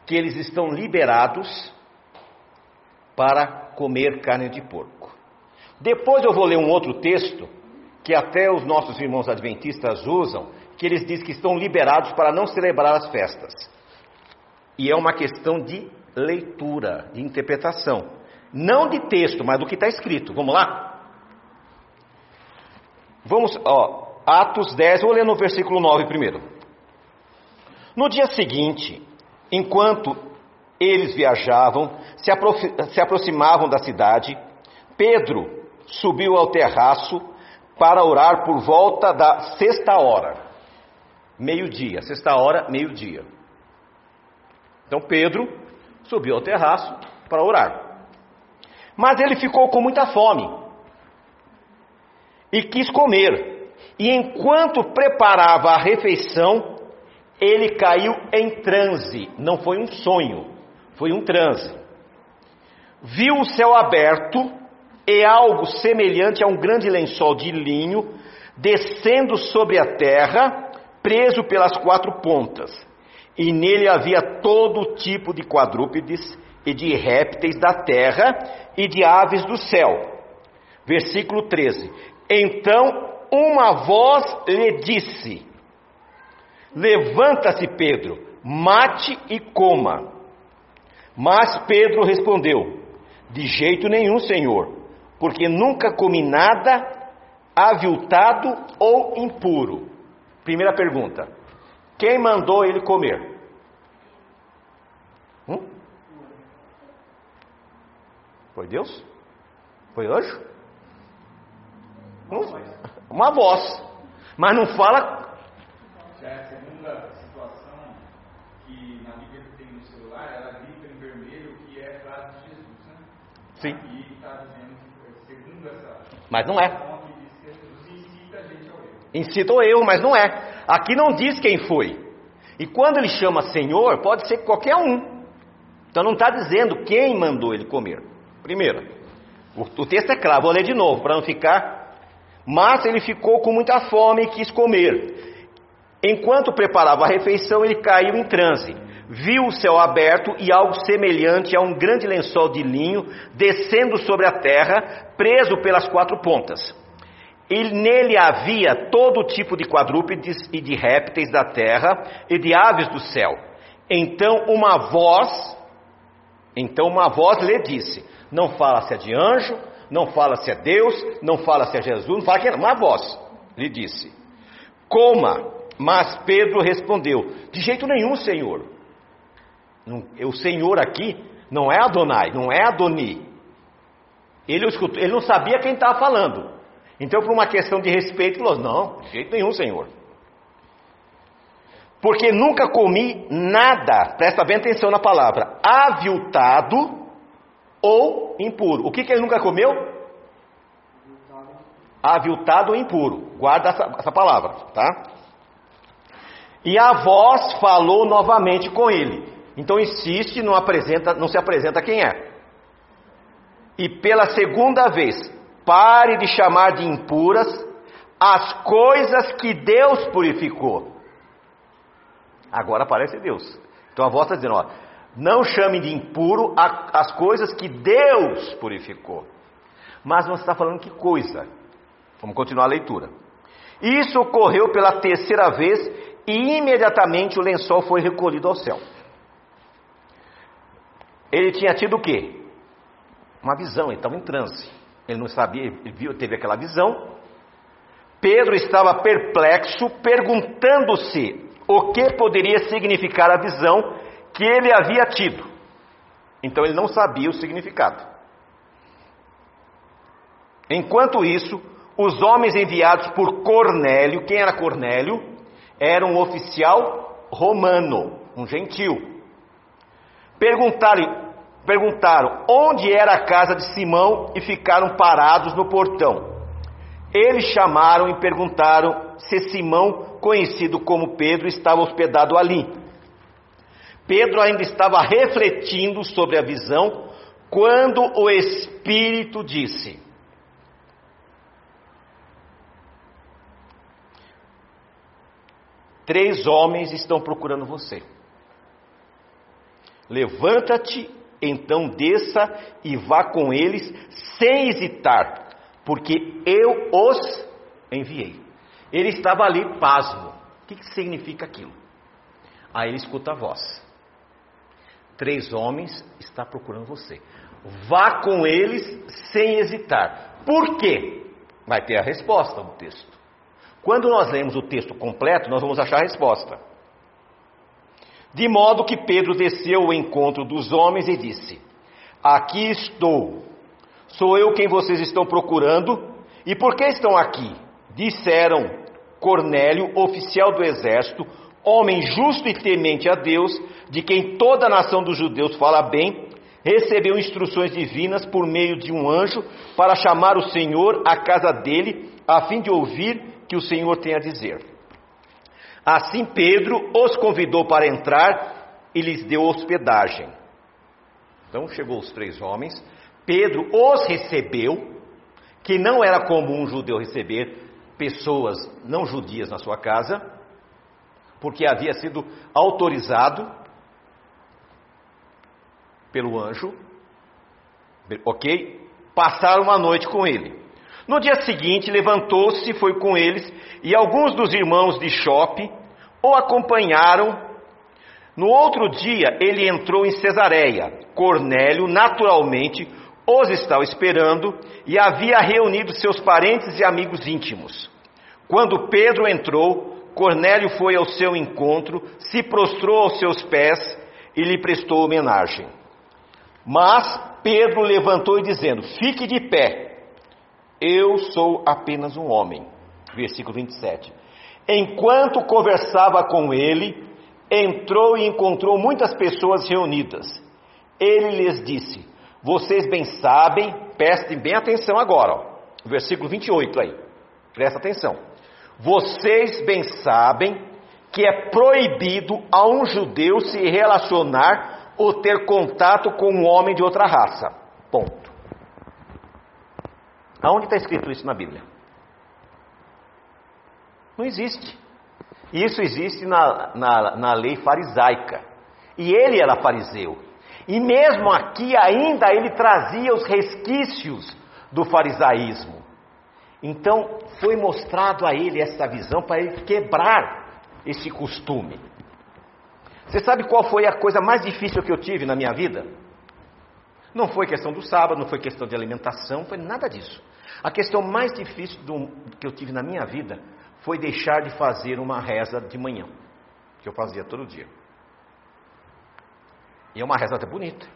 que eles estão liberados para comer carne de porco. Depois eu vou ler um outro texto, que até os nossos irmãos adventistas usam, que eles dizem que estão liberados para não celebrar as festas. E é uma questão de leitura, de interpretação. Não de texto, mas do que está escrito. Vamos lá? Vamos, ó, Atos 10, vou ler no versículo 9 primeiro. No dia seguinte, enquanto eles viajavam, se, apro se aproximavam da cidade, Pedro subiu ao terraço para orar por volta da sexta hora. Meio-dia, sexta hora, meio-dia. Então Pedro subiu ao terraço para orar. Mas ele ficou com muita fome e quis comer. E enquanto preparava a refeição, ele caiu em transe. Não foi um sonho, foi um transe. viu o céu aberto e algo semelhante a um grande lençol de linho descendo sobre a terra, preso pelas quatro pontas. E nele havia todo tipo de quadrúpedes e de répteis da terra e de aves do céu. Versículo 13. Então uma voz lhe disse: Levanta-se, Pedro, mate e coma. Mas Pedro respondeu: De jeito nenhum, Senhor, porque nunca comi nada aviltado ou impuro. Primeira pergunta: Quem mandou ele comer? Hum? Foi Deus? Foi anjo? Hum? Uma voz. Mas não fala. Já é a segunda situação que na Bíblia que tem no celular, ela grita em vermelho que é frase de Jesus, né? Sim. Essa Mas não é. incita o erro, mas não é. Aqui não diz quem foi. E quando ele chama Senhor, pode ser qualquer um. Então não está dizendo quem mandou ele comer. Primeiro, o texto é claro, vou ler de novo para não ficar. Mas ele ficou com muita fome e quis comer. Enquanto preparava a refeição, ele caiu em transe. Viu o céu aberto e algo semelhante a um grande lençol de linho descendo sobre a terra, preso pelas quatro pontas. E nele havia todo tipo de quadrúpedes e de répteis da terra e de aves do céu. Então uma voz, então uma voz lhe disse: Não fala se é de anjo, não fala se é Deus, não fala se é Jesus, não fala que é uma voz lhe disse: Coma. Mas Pedro respondeu: De jeito nenhum, Senhor. O Senhor aqui não é Adonai, não é Adoni. Ele, escutou, ele não sabia quem estava falando. Então, por uma questão de respeito, ele falou: Não, de jeito nenhum, Senhor. Porque nunca comi nada, presta bem atenção na palavra, aviltado ou impuro. O que, que ele nunca comeu? Aviltado ou impuro. Guarda essa, essa palavra, tá? E a voz falou novamente com ele. Então insiste, não, apresenta, não se apresenta quem é. E pela segunda vez, pare de chamar de impuras as coisas que Deus purificou. Agora aparece Deus. Então a voz está dizendo: ó, não chame de impuro as coisas que Deus purificou. Mas não está falando que coisa. Vamos continuar a leitura. Isso ocorreu pela terceira vez e imediatamente o lençol foi recolhido ao céu. Ele tinha tido o quê? Uma visão, ele estava em transe. Ele não sabia, ele viu, teve aquela visão. Pedro estava perplexo, perguntando-se o que poderia significar a visão que ele havia tido. Então ele não sabia o significado. Enquanto isso, os homens enviados por Cornélio, quem era Cornélio? Era um oficial romano, um gentil. Perguntaram, perguntaram onde era a casa de Simão e ficaram parados no portão. Eles chamaram e perguntaram se Simão, conhecido como Pedro, estava hospedado ali. Pedro ainda estava refletindo sobre a visão quando o Espírito disse: Três homens estão procurando você. Levanta-te, então desça e vá com eles sem hesitar, porque eu os enviei. Ele estava ali pasmo. O que, que significa aquilo? Aí ele escuta a voz. Três homens está procurando você. Vá com eles sem hesitar. Por quê? Vai ter a resposta no texto. Quando nós lemos o texto completo, nós vamos achar a resposta. De modo que Pedro desceu ao encontro dos homens e disse: Aqui estou. Sou eu quem vocês estão procurando. E por que estão aqui? Disseram Cornélio, oficial do exército, homem justo e temente a Deus, de quem toda a nação dos judeus fala bem, recebeu instruções divinas por meio de um anjo para chamar o Senhor à casa dele, a fim de ouvir que o Senhor tem a dizer. Assim Pedro os convidou para entrar e lhes deu hospedagem. Então chegou os três homens, Pedro os recebeu, que não era comum um judeu receber pessoas não judias na sua casa, porque havia sido autorizado pelo anjo, ok? Passaram uma noite com ele. No dia seguinte, levantou-se e foi com eles, e alguns dos irmãos de Chope o acompanharam. No outro dia, ele entrou em Cesareia. Cornélio, naturalmente, os estava esperando e havia reunido seus parentes e amigos íntimos. Quando Pedro entrou, Cornélio foi ao seu encontro, se prostrou aos seus pés e lhe prestou homenagem. Mas Pedro levantou e dizendo: Fique de pé, eu sou apenas um homem. Versículo 27. Enquanto conversava com ele, entrou e encontrou muitas pessoas reunidas. Ele lhes disse: Vocês bem sabem, prestem bem atenção agora, ó, versículo 28 aí, presta atenção. Vocês bem sabem que é proibido a um judeu se relacionar ou ter contato com um homem de outra raça. Ponto. Aonde está escrito isso na Bíblia? Não existe. Isso existe na, na, na lei farisaica. E ele era fariseu. E mesmo aqui ainda ele trazia os resquícios do farisaísmo. Então foi mostrado a ele essa visão para ele quebrar esse costume. Você sabe qual foi a coisa mais difícil que eu tive na minha vida? Não foi questão do sábado, não foi questão de alimentação, foi nada disso. A questão mais difícil do, que eu tive na minha vida foi deixar de fazer uma reza de manhã, que eu fazia todo dia. E é uma reza até bonita.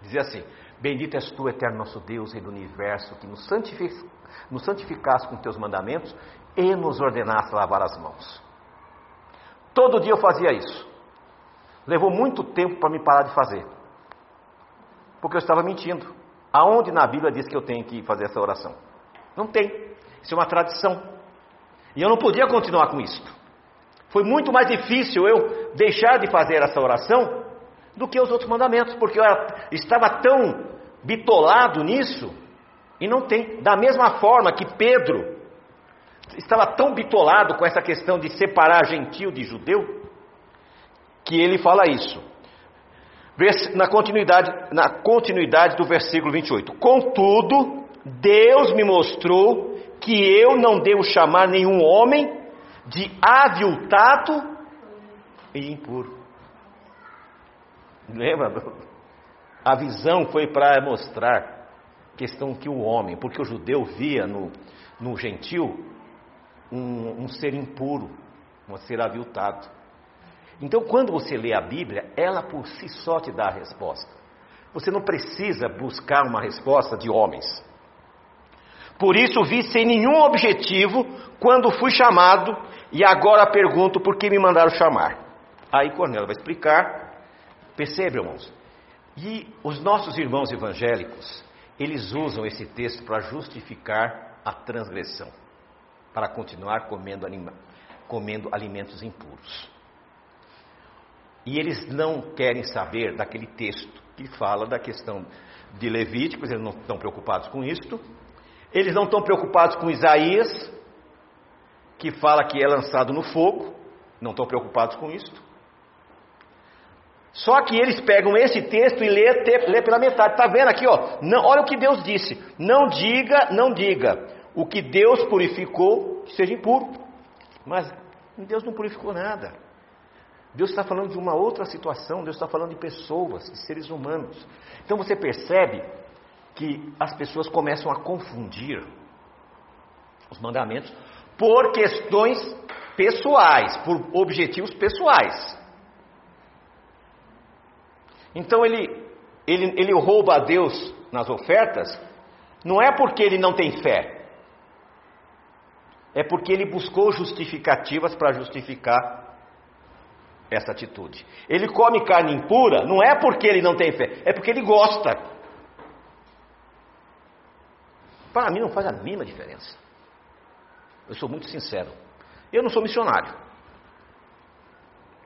Dizia assim: Bendito és tu, eterno nosso Deus, Rei do universo, que nos, santific... nos santificasse com teus mandamentos e nos ordenasse lavar as mãos. Todo dia eu fazia isso. Levou muito tempo para me parar de fazer. Porque eu estava mentindo. Aonde na Bíblia diz que eu tenho que fazer essa oração? Não tem. Isso é uma tradição. E eu não podia continuar com isso. Foi muito mais difícil eu deixar de fazer essa oração do que os outros mandamentos, porque eu estava tão bitolado nisso e não tem. Da mesma forma que Pedro estava tão bitolado com essa questão de separar gentil de judeu, que ele fala isso na continuidade, na continuidade do versículo 28. Contudo, Deus me mostrou que eu não devo chamar nenhum homem de aviltado e impuro. Lembra? A visão foi para mostrar questão que o homem, porque o judeu via no, no gentil um, um ser impuro, um ser aviltado. Então, quando você lê a Bíblia, ela por si só te dá a resposta. Você não precisa buscar uma resposta de homens. Por isso vi sem nenhum objetivo quando fui chamado e agora pergunto por que me mandaram chamar. Aí Cornélio vai explicar. Percebe, irmãos? E os nossos irmãos evangélicos, eles usam esse texto para justificar a transgressão, para continuar comendo, anima, comendo alimentos impuros. E eles não querem saber daquele texto que fala da questão de Levíticos, eles não estão preocupados com isto. Eles não estão preocupados com Isaías, que fala que é lançado no fogo, não estão preocupados com isto. Só que eles pegam esse texto e lê, lê pela metade. Está vendo aqui, ó? Não, olha o que Deus disse. Não diga, não diga. O que Deus purificou, que seja impuro. Mas Deus não purificou nada. Deus está falando de uma outra situação, Deus está falando de pessoas, de seres humanos. Então você percebe que as pessoas começam a confundir os mandamentos por questões pessoais, por objetivos pessoais. Então ele, ele, ele rouba a Deus nas ofertas, não é porque ele não tem fé, é porque ele buscou justificativas para justificar essa atitude. Ele come carne impura, não é porque ele não tem fé, é porque ele gosta. Para mim não faz a mínima diferença. Eu sou muito sincero. Eu não sou missionário.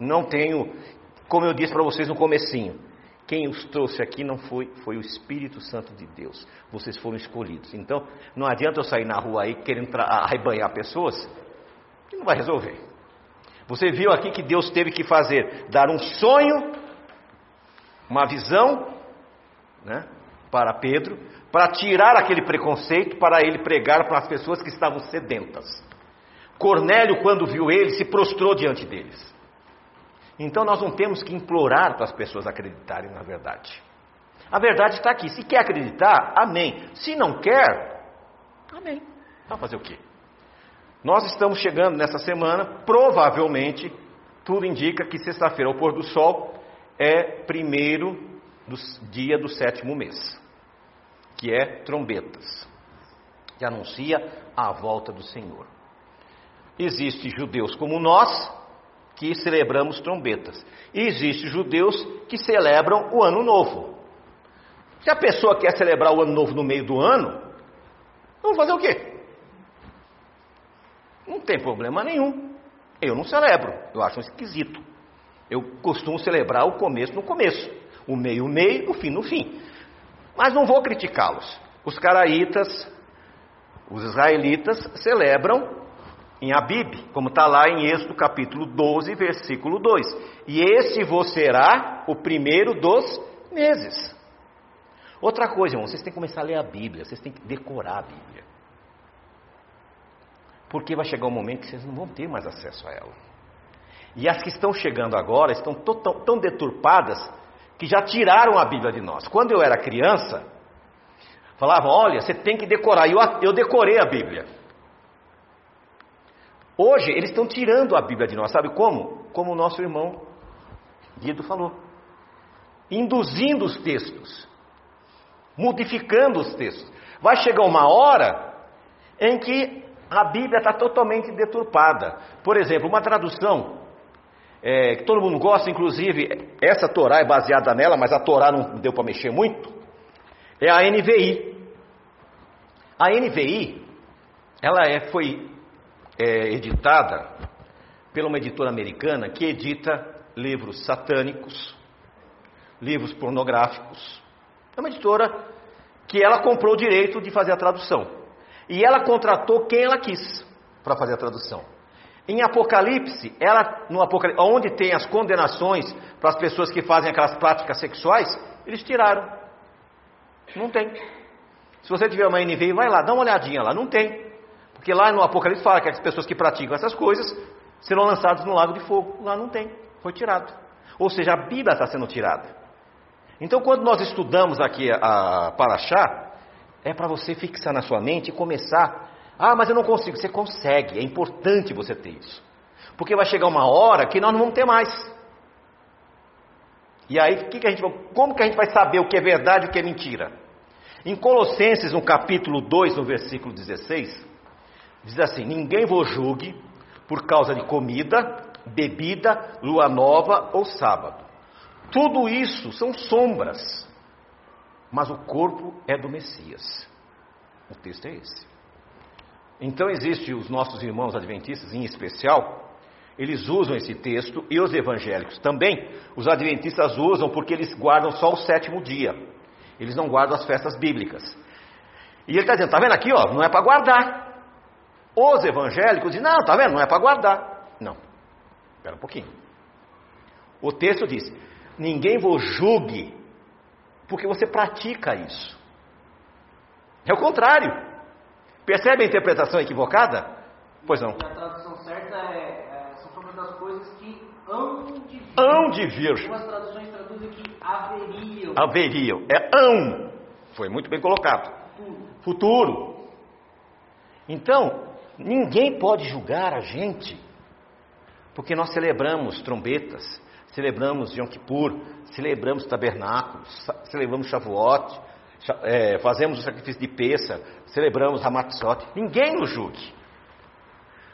Não tenho, como eu disse para vocês no comecinho, Quem os trouxe aqui não foi, foi o Espírito Santo de Deus. Vocês foram escolhidos. Então, não adianta eu sair na rua aí querendo arrebanhar pessoas, que não vai resolver. Você viu aqui que Deus teve que fazer, dar um sonho, uma visão, né, para Pedro, para tirar aquele preconceito, para ele pregar para as pessoas que estavam sedentas. Cornélio, quando viu ele, se prostrou diante deles. Então nós não temos que implorar para as pessoas acreditarem na verdade. A verdade está aqui. Se quer acreditar, amém. Se não quer, amém. Vai fazer o quê? Nós estamos chegando nessa semana, provavelmente, tudo indica que sexta-feira, ao pôr do sol, é primeiro do dia do sétimo mês, que é trombetas, que anuncia a volta do Senhor. Existem judeus como nós, que celebramos trombetas. E existem judeus que celebram o ano novo. Se a pessoa quer celebrar o ano novo no meio do ano, vamos fazer o quê? Não tem problema nenhum. Eu não celebro, eu acho esquisito. Eu costumo celebrar o começo no começo, o meio no meio, o fim no fim. Mas não vou criticá-los. Os caraítas, os israelitas celebram em Abib, como está lá em Êxodo capítulo 12, versículo 2. E esse vos será o primeiro dos meses. Outra coisa, irmão, vocês têm que começar a ler a Bíblia, vocês têm que decorar a Bíblia. Porque vai chegar um momento que vocês não vão ter mais acesso a ela. E as que estão chegando agora estão tão, tão deturpadas que já tiraram a Bíblia de nós. Quando eu era criança, falavam: olha, você tem que decorar. E eu, eu decorei a Bíblia. Hoje eles estão tirando a Bíblia de nós, sabe como? Como o nosso irmão Guido falou. Induzindo os textos, modificando os textos. Vai chegar uma hora em que a Bíblia está totalmente deturpada. Por exemplo, uma tradução é, que todo mundo gosta, inclusive essa Torá é baseada nela, mas a Torá não deu para mexer muito, é a NVI. A NVI, ela é, foi é, editada pela uma editora americana que edita livros satânicos, livros pornográficos. É uma editora que ela comprou o direito de fazer a tradução. E ela contratou quem ela quis para fazer a tradução. Em Apocalipse, ela no Apocalipse, onde tem as condenações para as pessoas que fazem aquelas práticas sexuais, eles tiraram. Não tem. Se você tiver uma NVI, vai lá, dá uma olhadinha lá, não tem. Porque lá no Apocalipse fala que as pessoas que praticam essas coisas serão lançadas no lago de fogo. Lá não tem, foi tirado. Ou seja, a Bíblia está sendo tirada. Então, quando nós estudamos aqui a Paraxá, é para você fixar na sua mente e começar. Ah, mas eu não consigo. Você consegue, é importante você ter isso. Porque vai chegar uma hora que nós não vamos ter mais. E aí, que que a gente, como que a gente vai saber o que é verdade e o que é mentira? Em Colossenses, no capítulo 2, no versículo 16, Diz assim: Ninguém vos julgue por causa de comida, bebida, lua nova ou sábado. Tudo isso são sombras, mas o corpo é do Messias. O texto é esse. Então existem os nossos irmãos adventistas, em especial, eles usam esse texto e os evangélicos também. Os adventistas usam porque eles guardam só o sétimo dia. Eles não guardam as festas bíblicas. E ele está dizendo, está vendo aqui, ó, não é para guardar. Os evangélicos dizem, não, tá vendo? Não é para guardar. Não. Espera um pouquinho. O texto diz: ninguém vos julgue, porque você pratica isso. É o contrário. Percebe a interpretação equivocada? Pois não. A tradução certa é, é são todas as coisas que hão de vir. Hão de vir. Algumas traduções traduzem que haveriam. Haveriam. É hão. Foi muito bem colocado. Futuro. Futuro. Então, Ninguém pode julgar a gente, porque nós celebramos trombetas, celebramos Yom Kippur, celebramos tabernáculos, celebramos Shavuot, é, fazemos o sacrifício de peça, celebramos Hamatzot. Ninguém nos julgue,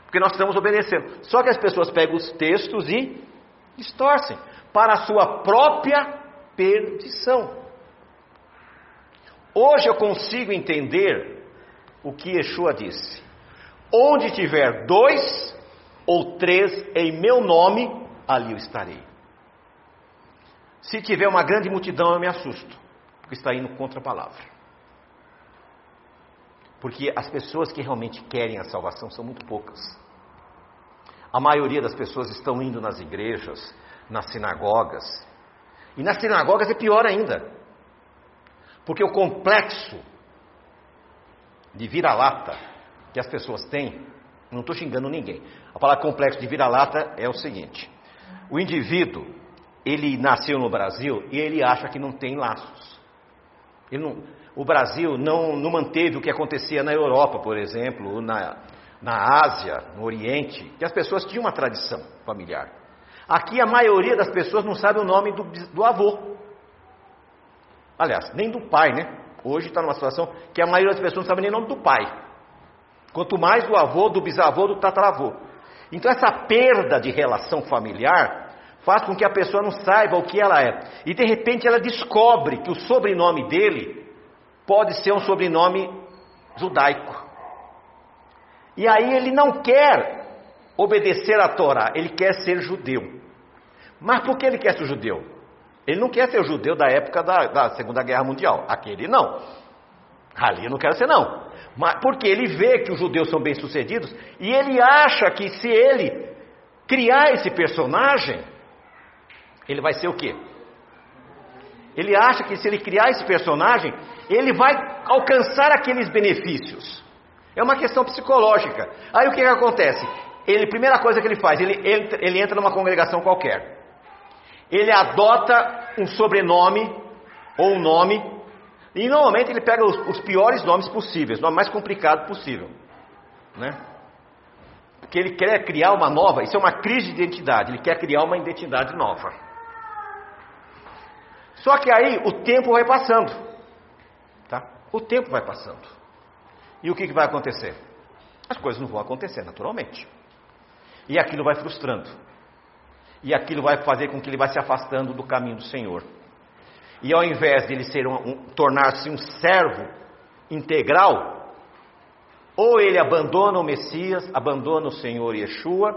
porque nós estamos obedecendo. Só que as pessoas pegam os textos e distorcem para a sua própria perdição. Hoje eu consigo entender o que Yeshua disse. Onde tiver dois ou três em meu nome, ali eu estarei. Se tiver uma grande multidão, eu me assusto, porque está indo contra a palavra. Porque as pessoas que realmente querem a salvação são muito poucas. A maioria das pessoas estão indo nas igrejas, nas sinagogas. E nas sinagogas é pior ainda. Porque o complexo de vira-lata que as pessoas têm, não estou xingando ninguém. A palavra complexo de vira-lata é o seguinte: o indivíduo, ele nasceu no Brasil e ele acha que não tem laços. Não, o Brasil não, não, manteve o que acontecia na Europa, por exemplo, na, na Ásia, no Oriente, que as pessoas tinham uma tradição familiar. Aqui a maioria das pessoas não sabe o nome do, do avô. Aliás, nem do pai, né? Hoje está numa situação que a maioria das pessoas não sabe nem o nome do pai. Quanto mais do avô, do bisavô, do tataravô. Então essa perda de relação familiar faz com que a pessoa não saiba o que ela é. E de repente ela descobre que o sobrenome dele pode ser um sobrenome judaico. E aí ele não quer obedecer à Torá, ele quer ser judeu. Mas por que ele quer ser judeu? Ele não quer ser judeu da época da, da Segunda Guerra Mundial. Aquele não. Ali eu não quero ser não. Mas porque ele vê que os judeus são bem-sucedidos e ele acha que se ele criar esse personagem, ele vai ser o quê? Ele acha que se ele criar esse personagem, ele vai alcançar aqueles benefícios. É uma questão psicológica. Aí o que, que acontece? Ele, primeira coisa que ele faz, ele, ele, ele entra numa congregação qualquer. Ele adota um sobrenome ou um nome, e normalmente ele pega os, os piores nomes possíveis, o nome mais complicado possível. Né? Porque ele quer criar uma nova, isso é uma crise de identidade, ele quer criar uma identidade nova. Só que aí o tempo vai passando. Tá? O tempo vai passando. E o que, que vai acontecer? As coisas não vão acontecer naturalmente. E aquilo vai frustrando. E aquilo vai fazer com que ele vá se afastando do caminho do Senhor. E ao invés de ele um, um, tornar-se um servo integral, ou ele abandona o Messias, abandona o Senhor Yeshua,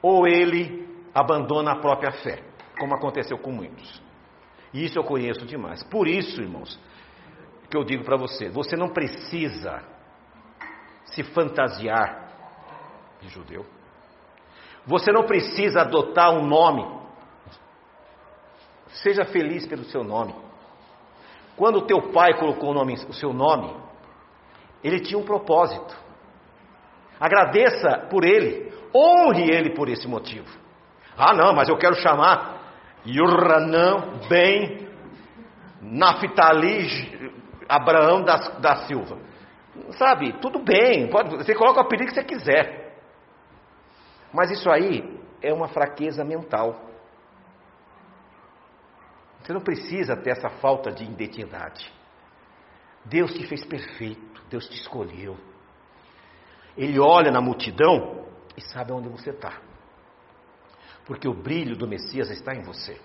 ou ele abandona a própria fé como aconteceu com muitos. E isso eu conheço demais. Por isso, irmãos, que eu digo para você: você não precisa se fantasiar de judeu. Você não precisa adotar um nome. Seja feliz pelo seu nome. Quando o teu pai colocou o, nome, o seu nome, ele tinha um propósito. Agradeça por ele, honre ele por esse motivo. Ah, não, mas eu quero chamar Yurranã Ben Naftali Abraão da, da Silva. Sabe, tudo bem, pode, você coloca o apelido que você quiser. Mas isso aí é uma fraqueza mental. Você não precisa ter essa falta de identidade. Deus te fez perfeito, Deus te escolheu. Ele olha na multidão e sabe onde você está. Porque o brilho do Messias está em você.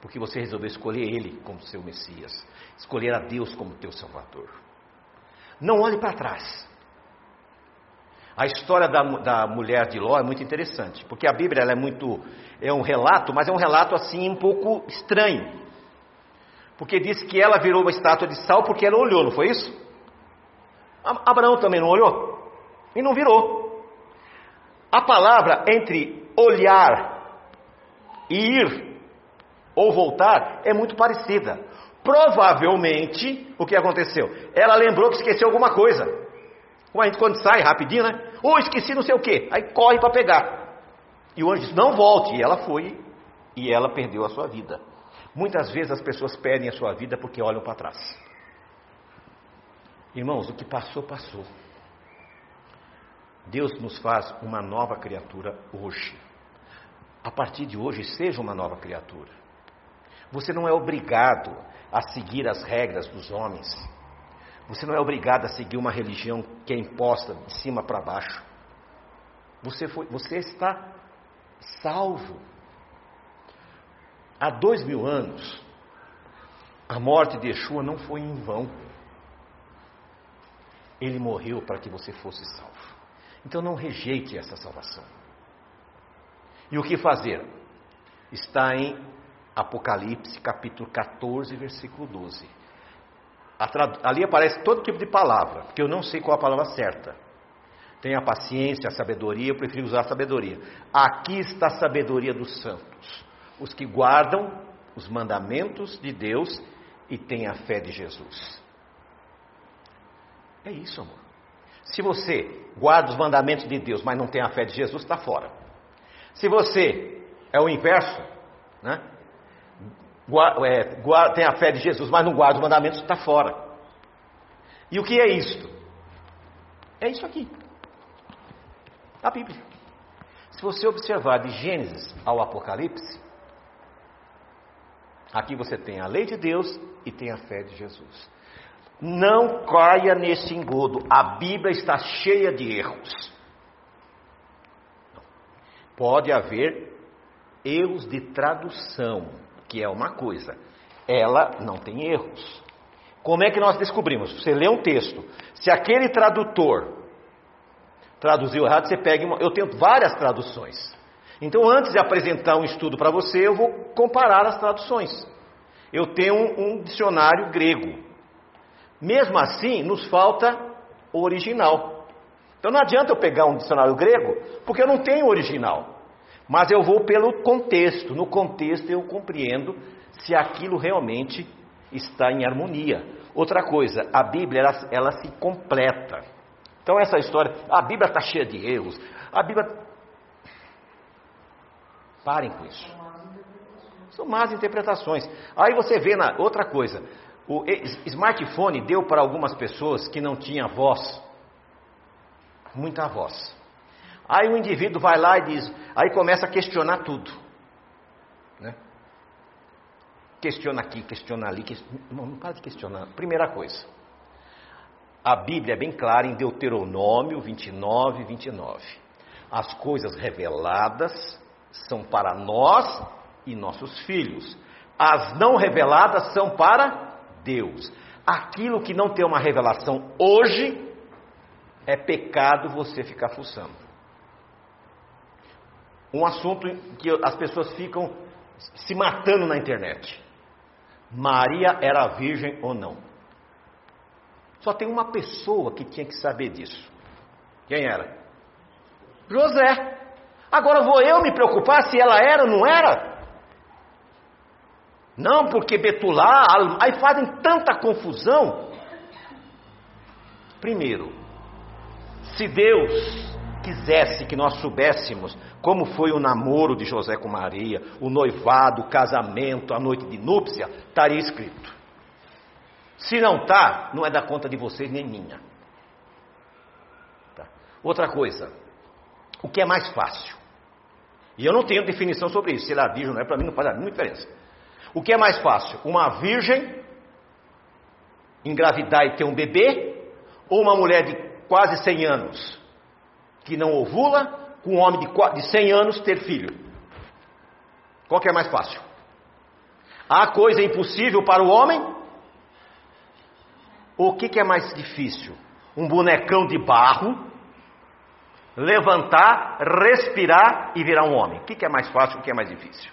Porque você resolveu escolher Ele como seu Messias. Escolher a Deus como teu Salvador. Não olhe para trás. A história da, da, mulher de Ló é muito interessante, porque a Bíblia é muito é um relato, mas é um relato assim um pouco estranho. Porque diz que ela virou uma estátua de sal porque ela olhou, não foi isso? Abraão também não olhou e não virou. A palavra entre olhar ir ou voltar é muito parecida. Provavelmente, o que aconteceu? Ela lembrou que esqueceu alguma coisa. Como a gente quando sai rapidinho, né? Ou oh, esqueci não sei o que. Aí corre para pegar. E o anjo disse: Não volte. E ela foi e ela perdeu a sua vida. Muitas vezes as pessoas perdem a sua vida porque olham para trás. Irmãos, o que passou, passou. Deus nos faz uma nova criatura hoje a partir de hoje, seja uma nova criatura. Você não é obrigado a seguir as regras dos homens. Você não é obrigado a seguir uma religião que é imposta de cima para baixo. Você, foi, você está salvo. Há dois mil anos, a morte de Yeshua não foi em vão. Ele morreu para que você fosse salvo. Então não rejeite essa salvação. E o que fazer? Está em Apocalipse capítulo 14, versículo 12. Ali aparece todo tipo de palavra, porque eu não sei qual a palavra certa. Tenha paciência, a sabedoria, eu prefiro usar a sabedoria. Aqui está a sabedoria dos santos, os que guardam os mandamentos de Deus e têm a fé de Jesus. É isso, amor. Se você guarda os mandamentos de Deus, mas não tem a fé de Jesus, está fora. Se você é o inverso, né? é, tem a fé de Jesus, mas não guarda os mandamentos, está fora. E o que é isto? É isso aqui. A Bíblia. Se você observar de Gênesis ao Apocalipse, aqui você tem a lei de Deus e tem a fé de Jesus. Não caia nesse engodo. A Bíblia está cheia de erros. Pode haver erros de tradução, que é uma coisa. Ela não tem erros. Como é que nós descobrimos? Você lê um texto. Se aquele tradutor traduziu errado, você pega uma. Eu tenho várias traduções. Então, antes de apresentar um estudo para você, eu vou comparar as traduções. Eu tenho um, um dicionário grego. Mesmo assim, nos falta o original. Então, não adianta eu pegar um dicionário grego, porque eu não tenho original. Mas eu vou pelo contexto. No contexto, eu compreendo se aquilo realmente está em harmonia. Outra coisa, a Bíblia ela, ela se completa. Então essa história, a Bíblia está cheia de erros. A Bíblia. Parem com isso. São más interpretações. Aí você vê na outra coisa. O smartphone deu para algumas pessoas que não tinha voz. Muita voz. Aí o indivíduo vai lá e diz, aí começa a questionar tudo. Né? Questiona aqui, questiona ali, questiona, não, não para de questionar. Primeira coisa, a Bíblia é bem clara em Deuteronômio 29, 29. As coisas reveladas são para nós e nossos filhos. As não reveladas são para Deus. Aquilo que não tem uma revelação hoje é pecado você ficar fuçando. Um assunto que as pessoas ficam se matando na internet. Maria era virgem ou não? Só tem uma pessoa que tinha que saber disso. Quem era? José. Agora vou eu me preocupar se ela era ou não era? Não, porque Betulá, aí fazem tanta confusão. Primeiro, se Deus quisesse que nós soubéssemos como foi o namoro de José com Maria, o noivado, o casamento, a noite de núpcia, estaria escrito. Se não está, não é da conta de vocês nem minha. Tá. Outra coisa, o que é mais fácil? E eu não tenho definição sobre isso. Se ela é virgem não é, para mim não faz a mínima diferença. O que é mais fácil? Uma virgem engravidar e ter um bebê, ou uma mulher de quase 100 anos que não ovula, com um homem de 100 anos ter filho? Qual que é mais fácil? Há coisa impossível para o homem? O que, que é mais difícil? Um bonecão de barro, levantar, respirar e virar um homem. O que, que é mais fácil? O que é mais difícil?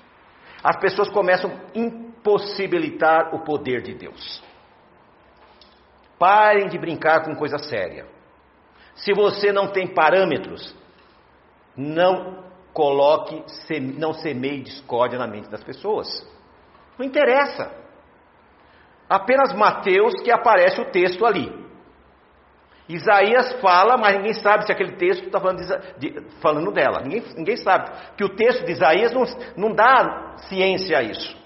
As pessoas começam a impossibilitar o poder de Deus. Parem de brincar com coisa séria. Se você não tem parâmetros, não coloque, não semeie discórdia na mente das pessoas. Não interessa. Apenas Mateus que aparece o texto ali. Isaías fala, mas ninguém sabe se aquele texto está falando, de, falando, dela. Ninguém, ninguém sabe. Que o texto de Isaías não, não dá ciência a isso.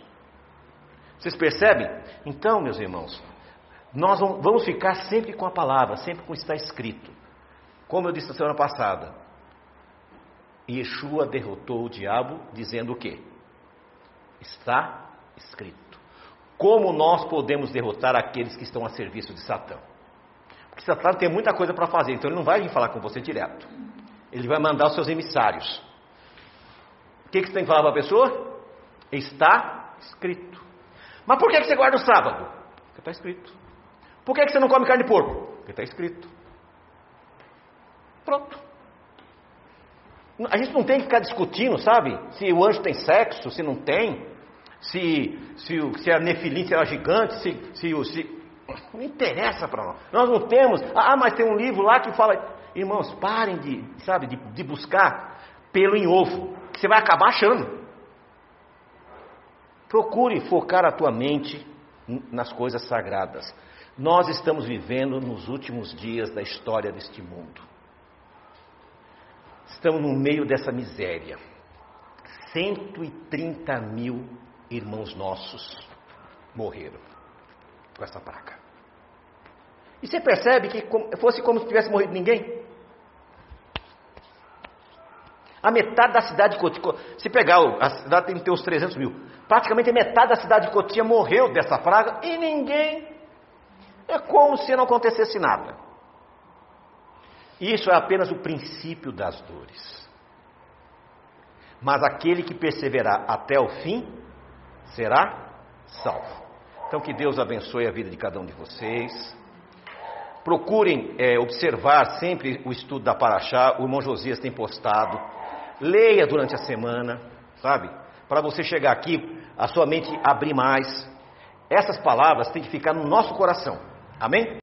Vocês percebem? Então, meus irmãos, nós vamos ficar sempre com a palavra, sempre com o que está escrito. Como eu disse na semana passada, Yeshua derrotou o diabo dizendo o quê? Está escrito. Como nós podemos derrotar aqueles que estão a serviço de Satã? Porque Satã tem muita coisa para fazer, então ele não vai vir falar com você direto. Ele vai mandar os seus emissários. O que, que você tem que falar para a pessoa? Está escrito. Mas por que, que você guarda o sábado? Porque está escrito. Por que, que você não come carne de porco? Porque está escrito. Pronto. A gente não tem que ficar discutindo, sabe? Se o anjo tem sexo, se não tem. se, se, se a Nefilim se era gigante, se, se, se não interessa para nós. Nós não temos. Ah, mas tem um livro lá que fala. Irmãos, parem de, sabe, de, de buscar pelo em ovo, que você vai acabar achando. Procure focar a tua mente nas coisas sagradas. Nós estamos vivendo nos últimos dias da história deste mundo. Estamos no meio dessa miséria. 130 mil irmãos nossos morreram com essa praga. E você percebe que fosse como se tivesse morrido ninguém? A metade da cidade de Cotia, se pegar, a cidade tem que ter uns 300 mil, praticamente metade da cidade de Cotia morreu dessa praga e ninguém. É como se não acontecesse nada. Isso é apenas o princípio das dores. Mas aquele que perseverar até o fim será salvo. Então que Deus abençoe a vida de cada um de vocês. Procurem é, observar sempre o estudo da Paraxá. O irmão Josias tem postado. Leia durante a semana, sabe? Para você chegar aqui, a sua mente abrir mais. Essas palavras têm que ficar no nosso coração. Amém?